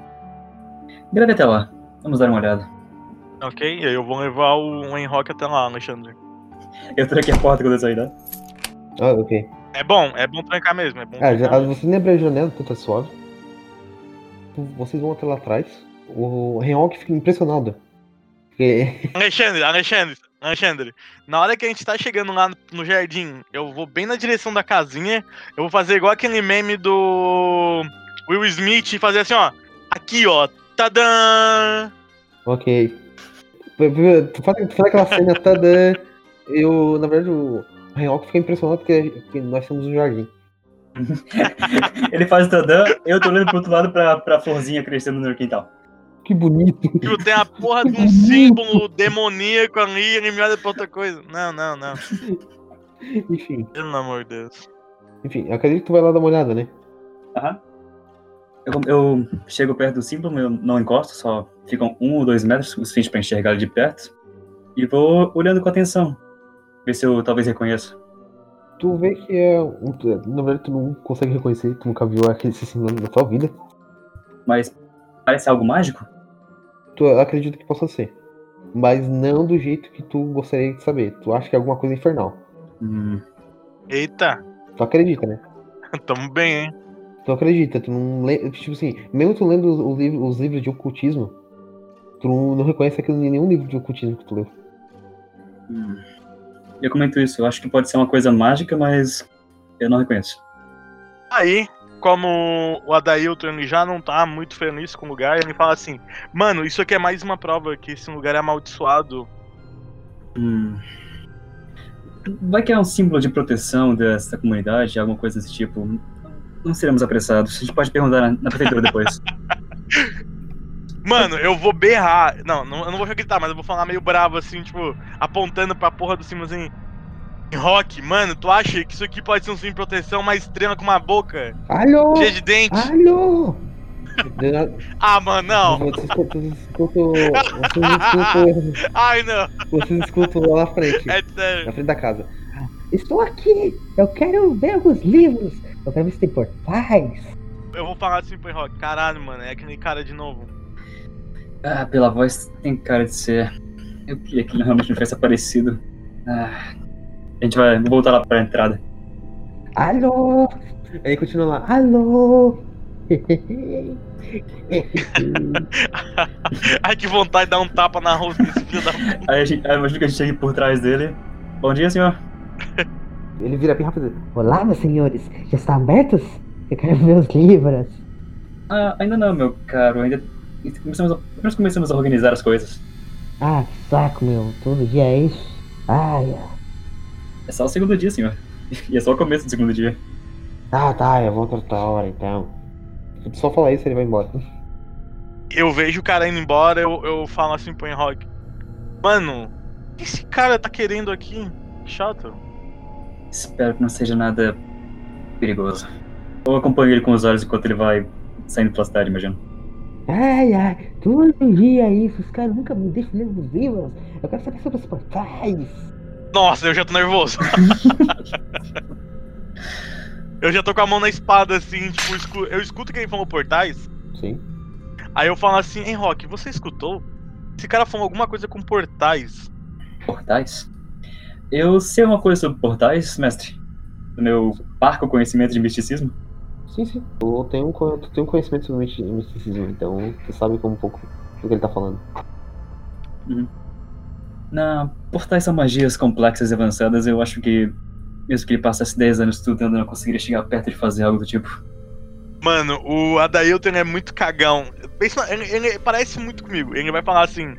Até lá. Vamos dar uma olhada. Ok? E aí eu vou levar o Enrock até lá, Alexandre. Eu tranquei a porta quando eu saí, né? Ah, ok. É bom, é bom trancar mesmo, é bom Ah, já, mesmo. você lembra a janela, tudo é suave. Vocês vão até lá atrás. O Renok fica impressionado. Porque Alexandre, Alexandre, Alexandre, na hora que a gente tá chegando lá no- no jardim, eu vou bem na direção da casinha, eu vou fazer igual aquele meme do Will Smith e fazer assim, ó. Aqui, ó. Tadã! Ok. Tu faz, tu faz aquela cena toda. Eu, na verdade, o Renok fica impressionado porque, porque nós estamos no jardim. Ele faz o tadã, eu tô olhando pro outro lado pra, pra florzinha crescendo no quintal. Que bonito. Tipo, tem a porra de um símbolo demoníaco ali ele me olha pra outra coisa. Não, não, não. Enfim, Pelo amor de Deus. enfim, eu acredito que tu vai lá dar uma olhada, né? Aham. Eu, eu chego perto do símbolo, eu não encosto, só ficam um ou dois metros, o suficiente pra enxergar ele de perto. E vou olhando com atenção. Ver se eu talvez reconheça. Tu vê que é. um- Na verdade, tu não consegue reconhecer, tu nunca viu aquele símbolo na tua vida. Mas parece algo mágico? Tu acredita que possa ser. Mas não do jeito que tu gostaria de saber. Tu acha que é alguma coisa infernal. Hum, Eita, Tu acredita, né? tamo bem, hein? Tu acredita, tu não lê. Tipo assim, mesmo tu lendo os livros, os livros de ocultismo, tu não, reconhece aquilo em nenhum livro de ocultismo que tu leu. hum. Eu comento isso, eu acho que pode ser uma coisa mágica, mas eu não reconheço. Aí, como o Adailton ele já não tá muito feliz com o lugar, ele fala assim: Mano, isso aqui é mais uma prova que esse lugar é amaldiçoado. Hum. Vai que é um símbolo de proteção dessa comunidade, alguma coisa desse tipo. Não seremos apressados. A gente pode perguntar na, na prefeitura depois. Mano, eu vou berrar. Não, não, eu não vou gritar, mas eu vou falar meio bravo, assim, tipo, apontando pra porra do cima assim. Rock, mano, tu acha que isso aqui pode ser um símbolo de proteção, uma estrela com uma boca Alô? cheia de dente? Alô? Ah, mano, não. Vocês escutam, vocês escutam, Ai, não. vocês escutam lá na frente, É na sério. frente da casa. Estou aqui. Eu quero ver alguns livros. Eu quero ver se tem portais. Eu vou falar assim pro Rock. Caralho, mano, é aquele cara de novo. Ah, pela voz tem cara de ser. Eu queria que ele realmente não tivesse aparecido. Ah, a gente vai vou voltar lá pra entrada. Alô? Aí continua lá. Alô? Ai, que vontade de dar um tapa na rosto desse filho da puta. Aí, a gente, aí eu imagino que a gente chega por trás dele. Bom dia, senhor. Ele vira bem rápido. Olá, meus senhores. Já estão abertos? Eu quero ver os livros. Ah, ainda não, meu caro. Ainda começamos a, apenas começamos a organizar as coisas. Ah, que saco, meu. Todo dia é isso. Ai. É só o segundo dia, senhor. E é só o começo do segundo dia. Ah, tá, eu volto outra hora então. Só falar isso, ele vai embora. Eu vejo o cara indo embora, eu, eu falo assim pro Rock. Mano, o que esse cara tá querendo aqui? Chato. Espero que não seja nada perigoso. Eu acompanho ele com os olhos enquanto ele vai saindo pela cidade, imagino. Ai, ai. Todo dia é isso. Os caras nunca me deixam ler os livros. Eu quero saber sobre os portais. Nossa, eu já tô nervoso. eu já tô com a mão na espada, assim, tipo, eu escuto que ele falou portais. Sim. Aí eu falo assim, hein, Rock, você escutou? Esse cara falou alguma coisa com portais. Portais? Eu sei uma coisa sobre portais, mestre. Do meu parco conhecimento de misticismo. Sim, sim. Tu tem um, tu tem um conhecimento sobre misti- misticismo, então tu sabe como um pouco do que ele tá falando. Não, portais são magias complexas e avançadas. Eu acho que, mesmo que ele passasse 10 anos estudando, eu não conseguiria chegar perto de fazer algo do tipo. Mano, o Adailton é muito cagão. Pensa, ele, ele parece muito comigo. Ele vai falar assim.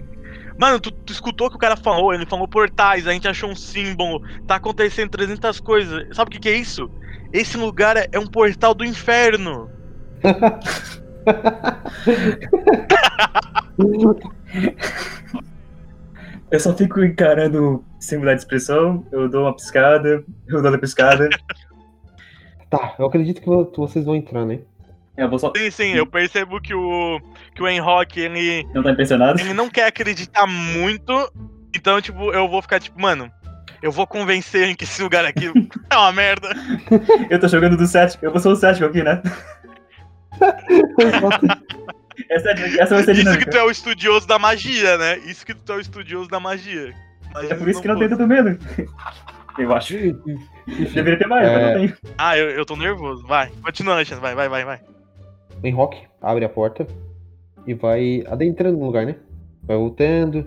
Mano, tu, tu escutou o que o cara falou? Ele falou portais, a gente achou um símbolo, tá acontecendo 300 coisas. Sabe o que, que é isso? Esse lugar é, é um portal do inferno. Eu só fico encarando sem mudar de expressão. Eu dou uma piscada, eu dou outra piscada. Tá, eu acredito que vo- vocês vão entrar, né? eu vou só. Sim, sim, eu percebo que o que o Enrock, ele Não tá impressionado? ele não quer acreditar muito. Então, tipo, eu vou ficar tipo, mano, eu vou convencer em que esse lugar aqui é uma merda. Eu tô jogando do cético. Eu vou ser o cético aqui, né? Essa, é- essa vai ser Isso que tu é o estudioso da magia, né? Isso que tu é o estudioso da magia. É por isso que não tem tanto medo. Eu acho. Deveria ter mais, mas É. não tenho. Ah, eu, eu tô nervoso. Vai, continua, Alexandre. Vai, vai, vai, vai. O Enrock abre a porta e vai adentrando no lugar, né? Vai voltando.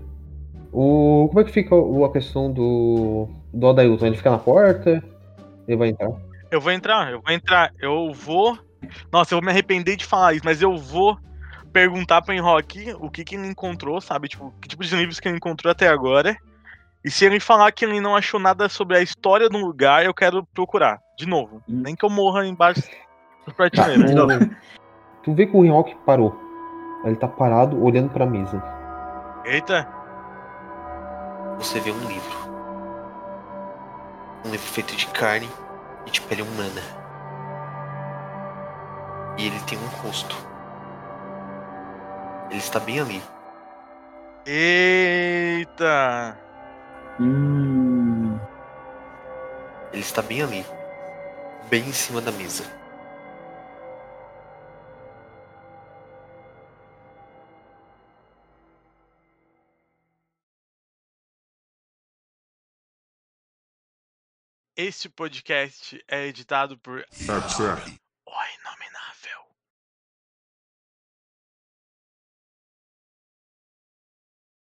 O... Como é que fica o- a questão do. do Adailton? Ele fica na porta? Ele vai entrar? Eu vou entrar, eu vou entrar. Eu vou. Nossa, eu vou me arrepender de falar isso, mas eu vou perguntar pro Enrock o que, que ele encontrou, sabe? Tipo, que tipo de livros que ele encontrou até agora. E se ele falar que ele não achou nada sobre a história do lugar, eu quero procurar. De novo. Hum. Nem que eu morra embaixo dos prateleiras. De novo. Tu vê que o Enrock parou. Ele tá parado olhando pra mesa. Eita! Você vê um livro. Um livro feito de carne e de pele humana. E ele tem um rosto. Ele está bem ali. Eita! Hum. Ele está bem ali. Bem em cima da mesa. Este podcast é editado por O Inominável.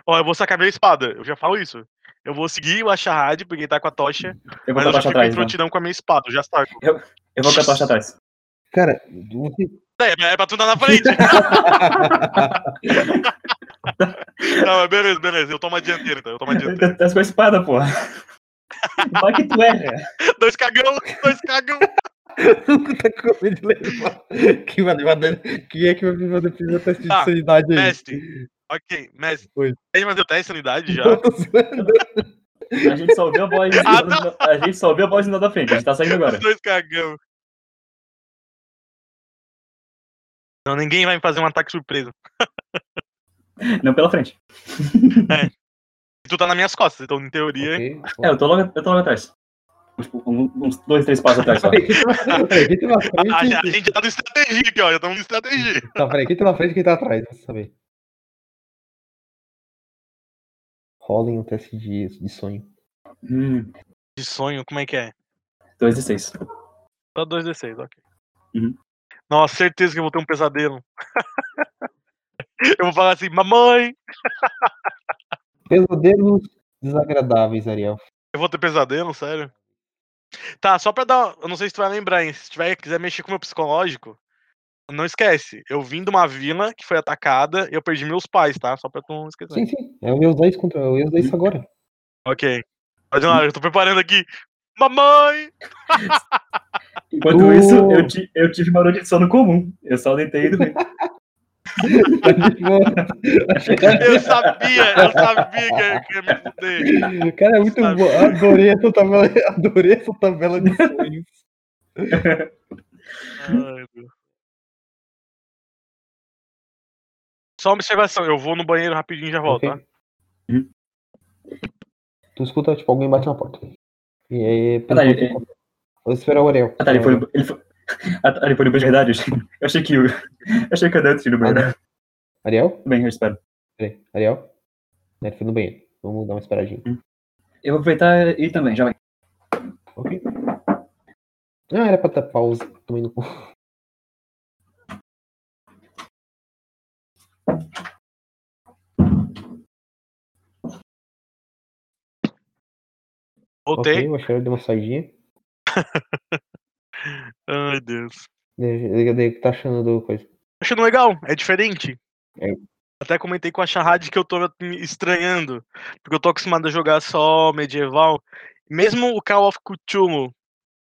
Ó, eu vou sacar minha espada, eu já falo isso. Eu vou seguir o Ashahad, porque ele tá com a tocha, Eu vou mas com eu a já tocha fico atrás. Então. prontidão com a minha espada, eu já saco. Eu vou com a tocha atrás. Cara. É, é pra tu andar na frente. Não, mas beleza, beleza. Eu tomo a dianteira, então. Eu tomo a dianteira. Tá com a espada, porra. Vai que tu erra. Dois cagão, dois cagão. tá com medo de levar. Quem vai levar? Quem é que vai fazer primeiro teste de Tá, sanidade aí? Mestre. Ok, mestre. Oi. Tem fazer o teste de sanidade já? A gente só ouviu a voz. Ah, não. a gente só ouviu a voz da frente. A gente tá saindo agora. Os dois cagão. Não, ninguém vai me fazer um ataque surpresa. Não pela frente. Tu tá nas minhas costas, então em teoria. Ok. É, eu tô logo, eu tô logo atrás. Tipo, um- uns dois, três passos atrás só. Peraí, quem tá na- tá na A, a- a frente? gente já tá no estratégia aqui, ó. Já estamos no estratégia. Tá, peraí, quem tá na frente e quem tá atrás? Pra saber. Rolem um teste de, de sonho. Hum, De sonho, como é que é? dois e seis. Só 2d6, ok. Uhum. Nossa, certeza que eu vou ter um pesadelo. eu vou falar assim, mamãe! Pesadelos desagradáveis, Ariel. Eu vou ter pesadelo, sério? Tá, só pra dar. Eu não sei se tu vai lembrar, hein? Se tiver quiser mexer com o meu psicológico, não esquece. Eu vim de uma vila que foi atacada e eu perdi meus pais, tá? Só pra tu não esquecer. Sim, sim. Eu ia usar isso contra. Eu ia usar isso agora. Ok. Pode lá, eu tô preparando aqui. Mamãe! Enquanto Uh. isso, eu, eu tive uma noite de sono comum. Eu só deitei e dormi. Eu sabia, eu sabia que que ia me fuder. Cara, é muito bom. Adorei essa tabela, adorei essa tabela de sonhos. Ai. Só uma observação, eu vou no banheiro rapidinho e já volto, Ok. tá? Tu escuta, tipo, alguém bate na porta. E aí, Ah, tá, ele- vou esperar o Ariel. Ah, tá, ele foi, ele foi... Ah, tá, banheiro de verdade? Eu achei que eu... eu achei que eu dei no banheiro. Ariel? Bem, eu espero. Peraí, Ariel? Ele foi no banheiro. Vamos dar uma esperadinha. Eu vou aproveitar e ir também, já vai. Ok. Ah, era pra dar pausa. Tomei no cu. Voltei. Ok, o Ariel deu uma saidinha. Ai, Deus. Ele ele tá achando do coisa. Achando legal, é diferente. É. Até comentei com a Charrad que eu tô estranhando, porque eu tô acostumado a jogar só medieval. Mesmo o Call of Cthulhu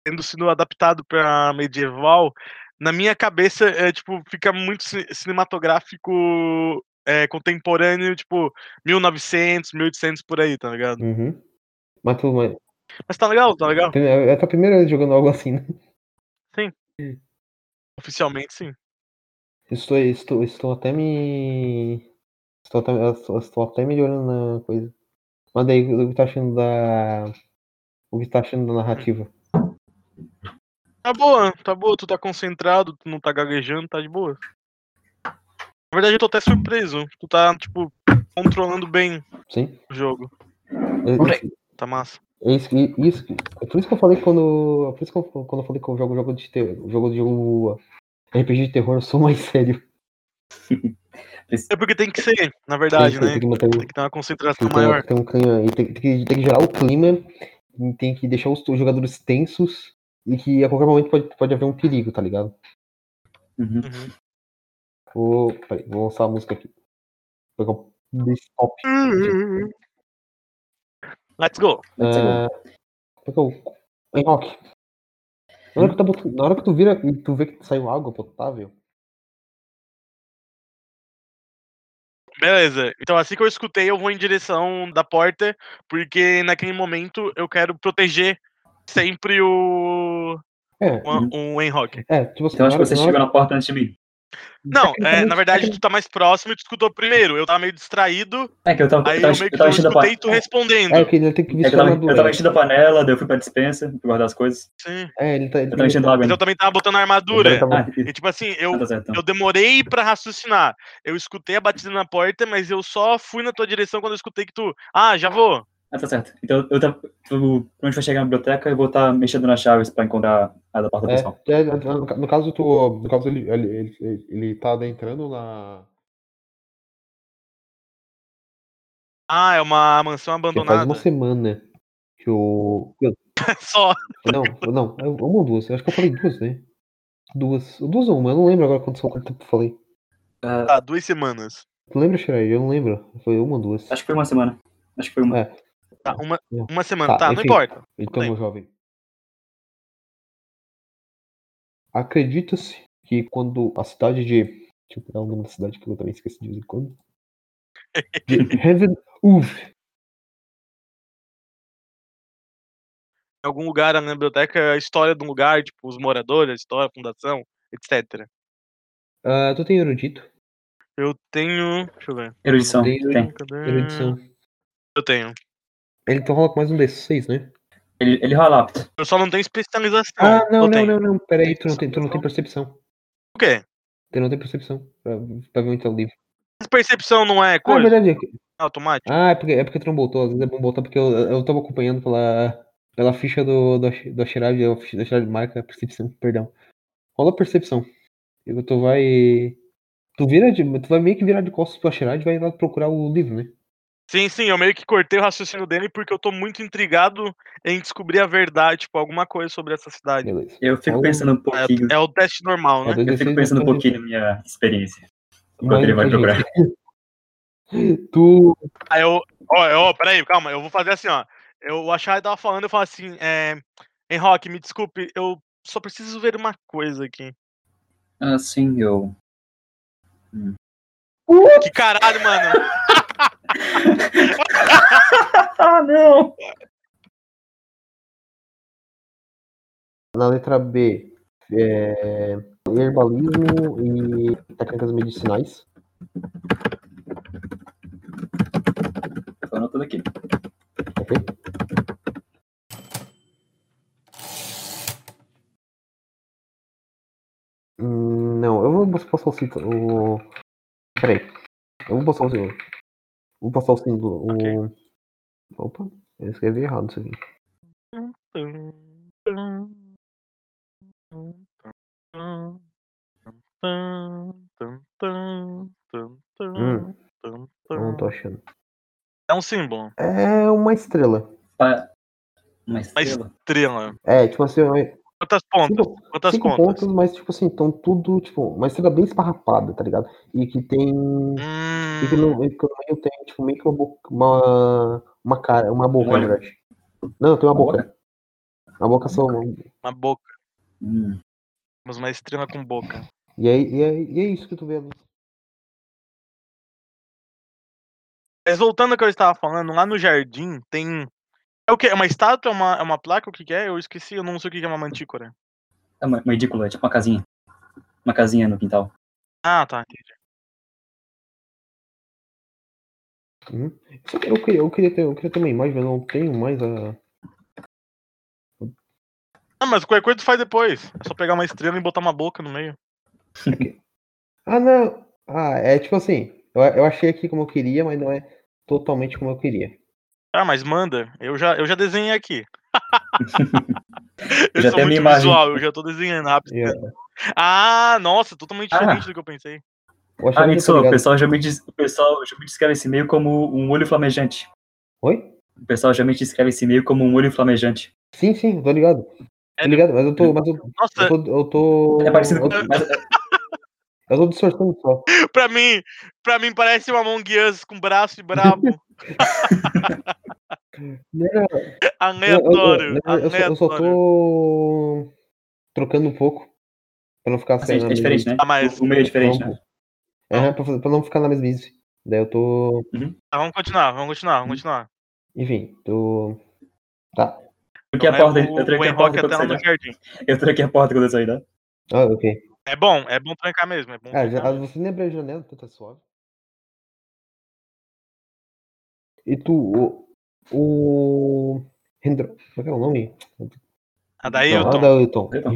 tendo sido adaptado pra medieval, na minha cabeça é tipo fica muito ci- cinematográfico é, contemporâneo, tipo 1900, 1800 por aí, tá ligado? Uhum. Mas tu. Mas... Mas tá legal, tá legal. É a tua primeira vez jogando algo assim, né? Oficialmente sim. Estou, estou, estou até me. Estou até, estou, até melhorando na coisa. Mas daí, o que tá achando da. O que tá achando da narrativa? Tá boa, tá boa, tu tá concentrado, tu não tá gaguejando, tá de boa. Na verdade, eu tô até surpreso. Tu tá, tipo, controlando bem Sim? o jogo. É, Tá massa. É isso, que- isso, que- é por isso que eu falei quando. É por isso que eu, quando eu falei que eu jogo jogo de terror, jogo de jogo RPG de terror, eu sou mais sério. É porque tem que ser, na verdade, tem, né? tem que manter Tem que ter uma concentração tem que- maior. tem um clima- tem, tem que, tem que gerar o clima, tem que deixar os, os jogadores tensos e que a qualquer momento pode, pode haver um perigo, tá ligado? Uhum. Uhum. Vou, peraí, vou lançar a música aqui. Vou pegar o desktop. Let's go. Let's go. Rock. Na hora que, botando- na hora que tu vira e tu vê que saiu água potável. Beleza. Então, assim que eu escutei, eu vou em direção da porta, porque naquele momento eu quero proteger sempre o. É, o, o Enrock. é, tipo assim, Então acho que você chegou na porta antes de mim. Não, é, na verdade, tu tá mais próximo e tu escutou primeiro. Eu tava meio distraído, É que eu tava, aí eu tava, eu meio que eu eu escutei tu respondendo. É, que ele tem que É que eu tava, eu tava enchendo a panela, daí eu fui pra dispensa pra guardar as coisas. Sim. É, ele tá. Ele, Eu tava enchendo água Mas eu também tava botando a armadura. Tava- Ah, e- E tipo assim, eu, ah, tá certo. então. eu demorei pra raciocinar. Eu escutei a batida na porta, mas eu só fui na tua direção quando eu escutei que tu. Ah, já vou. Ah, tá certo. Então eu tava. tu- Quando a gente vai chegar na biblioteca, eu vou estar mexendo nas chaves pra encontrar a da porta principal. É, é, no, no caso, tu, no caso ele, ele, ele, ele tá adentrando na. Ah, é uma mansão Já faz abandonada. uma semana que o. Só. Não, não, é uma ou duas. Eu acho que eu falei duas, né? Duas. Duas ou uma? Eu não lembro agora quanto, quanto tempo eu falei. Ah, Ah, duas semanas. Tu lembra, Shirai? Eu não lembro. Foi uma ou duas. acho que foi uma semana. Acho que foi uma. É. Tá, uma, Não. uma semana. Tá, Tá, não enfim. importa. Então, jovem. Acredita-se que quando a cidade de. Deixa eu pegar o nome da cidade que eu também esqueci de vez em quando. De Heaven. Em algum lugar na biblioteca, a história do lugar, tipo, os moradores, a história, a fundação, etc. Ah, tu tem erudito? Eu tenho. Deixa eu ver. Erudição. Tem. Cadê? Erudição. Eu tenho. Ele então rola com mais um desses seis, né? Ele, ele rola apto. Eu só não tenho especialização. Ah, não, Eu não, tenho. não, não. Pera aí, tu não tem, tu não tem percepção. O quê? Tu não tem percepção. Pra, pra ver onde tá o livro. Essa percepção não é Ah, é coisa verdade. é automática? Ah, é porque, é porque tu não botou. Às vezes é bom botar porque eu, eu tava acompanhando pela, pela ficha do, do, do Ashirad, a ficha do Ashirad marca percepção, perdão. Rola percepção. E tu vai. Tu vira de. Tu vai meio que virar de costas pro Ashirad e vai lá procurar o livro, né? Sim, sim, eu meio que cortei o raciocínio dele porque eu tô muito intrigado em descobrir a verdade, tipo, alguma coisa sobre essa cidade. Beleza. Eu fico Rola- pensando um pouquinho. É, é o teste normal, É né? Eu fico 2d6 pensando um pouquinho na minha experiência. Enquanto ele vai procurar. inteligência. Tu. Aí eu. Ó, ó, peraí, calma, eu vou fazer assim, ó. Eu, o Achai tava falando, eu falo assim, é. Em Rock, me desculpe, eu só preciso ver uma coisa aqui. Ah, sim, eu. Que caralho, mano! Ah, não! Na letra B, é, herbalismo e técnicas medicinais. Tô anotando aqui. Ok? Hum, Não, eu vou passar o símbolo. O... Peraí. Eu vou passar o símbolo. Vou passar o símbolo. O... Opa, eu escrevi errado isso aqui. Hum, não tô achando. É um símbolo. É uma estrela. Uma Uma estrela. estrela. É, tipo assim, Quantas pontas? cinco, Quantas cinco pontas? pontos, mas tipo assim, estão tudo, tipo, uma estrela bem esparrapada, tá ligado? E que tem. E que Hum, no, e que no meio tem, tipo, meio que uma boca. Uma, uma cara, uma boca, na verdade. Não, tem uma Uma boca. A boca só. uma boca. Hum. Temos uma estrela com boca. E aí, e, aí, e é isso que tu vê ali. Mas voltando ao que eu estava falando, lá no jardim tem. É o quê? É uma estátua? É uma, é uma placa? O que, que é? Eu esqueci, eu não sei o que que é uma mantícora. É uma, edícula, é tipo uma casinha. Uma casinha no quintal. Ah, tá, entendi. Que Eu queria, eu, queria ter, eu queria ter uma imagem, mas eu não tenho mais a. Ah, mas qualquer coisa tu faz depois. É só pegar uma estrela e botar uma boca no meio. Ah, não. Ah, é tipo assim. Eu, eu achei aqui como eu queria, mas não é totalmente como eu queria. Ah, mas manda. Eu já, eu já desenhei aqui. eu Já sou muito minha imagem. visual, eu já tô desenhando rápido. E, é, Ah, nossa, totalmente Ah. diferente do que eu pensei. achei Ah, o pessoal já me diz, o pessoal já me descreve esse meio como um olho flamejante. Oi? O pessoal já me descreve esse meio como um olho flamejante. Sim, sim, tô ligado. Tô Sério? ligado, mas eu tô. Mas eu, Nossa, eu tô. Eu tô. É parecido eu, com. mas- eu tô distorcendo só. pra mim, pra mim parece uma Among Us com braço de brabo. Não, eu, eu, aleatório. eu, eu, só, aleatório. tô trocando um pouco. Pra não ficar assim, é diferente, né? Ah, mas- O, meio é diferente, né? É, pra, fazer- pra não ficar na mesmice. Daí eu tô. Ah, vamos continuar, vamos continuar, vamos continuar. Enfim, tô. Tá. Eu tranquei a porta, eu o a porta eu a porta quando eu saí, né? Ah, ok. É bom, é bom trancar mesmo. É bom trancar já, mesmo. você nem abriu a janela, então tá suave. E tu, o. O. Hendro... Como é que é o nome? A Dailton, Não, Adailton, Ailton.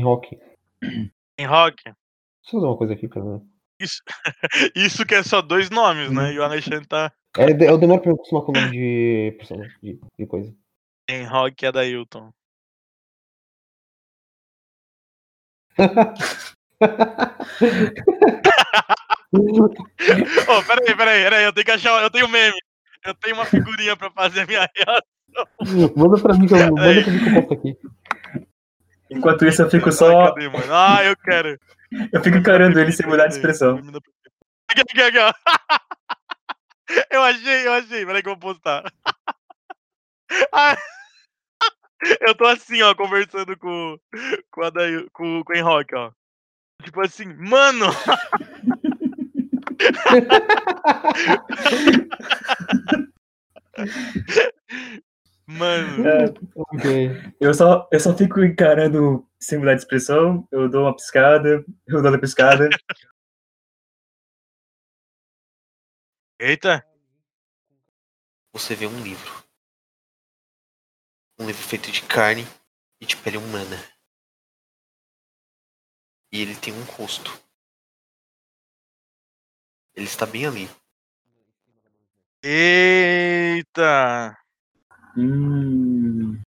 em rock. Deixa eu fazer uma coisa aqui, cara. Isso, isso que é só dois nomes, né? E o Alexandre tá É, eu demoro pra me acostumar com o nome de personagem, de, de coisa. Enroque e a Dailton. Ô, peraí, peraí, peraí, eu tenho que achar. Eu tenho meme. Eu tenho uma figurinha pra fazer a minha reação. manda pra mim que eu, manda pra mim que eu posto aqui. Enquanto isso, eu fico Ai, só. cadê, mano? Ah, eu quero. Eu fico encarando ele sem mudar de expressão. Aqui, aqui, aqui, ó. Eu achei, eu achei. Peraí que eu vou postar. Ah, Eu tô assim, ó, conversando com, com, a Daí, com, com o Enrock, ó. Tipo assim, mano! Mano, É, Ok. eu, só, eu só fico encarando sem mudar de expressão. Eu dou uma piscada, eu dou outra piscada. eita! Você vê um livro. Um livro feito de carne e de pele humana. E ele tem um rosto. Ele está bem ali. Eita! Hum,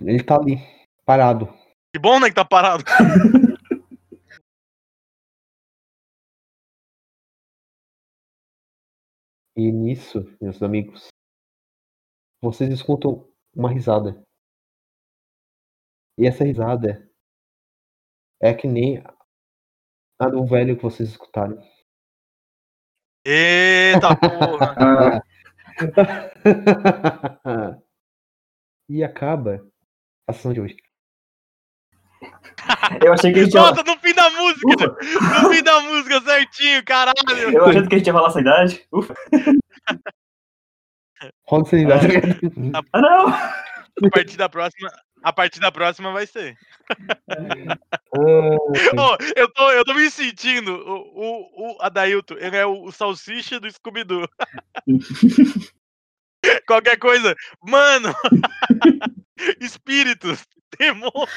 Ele tá ali, parado. Que bom, né, que tá parado. E nisso, meus amigos, vocês escutam uma risada. E essa risada é que nem a do velho que vocês escutaram. Eita porra! ah, e acaba a sessão de hoje. eu achei que a gente ia. Nossa, no fim da música! Ufa, No fim da música, certinho, caralho! eu achando que a gente ia falar essa idade. Ufa. Roda sanidade. Ah, não! A partir da próxima. A partir da próxima vai ser. oh, eu, tô, eu tô me sentindo. O, o, o Adailton, ele é o, o salsicha do Scooby-Doo. Qualquer coisa. Mano! Espíritos! Demônios!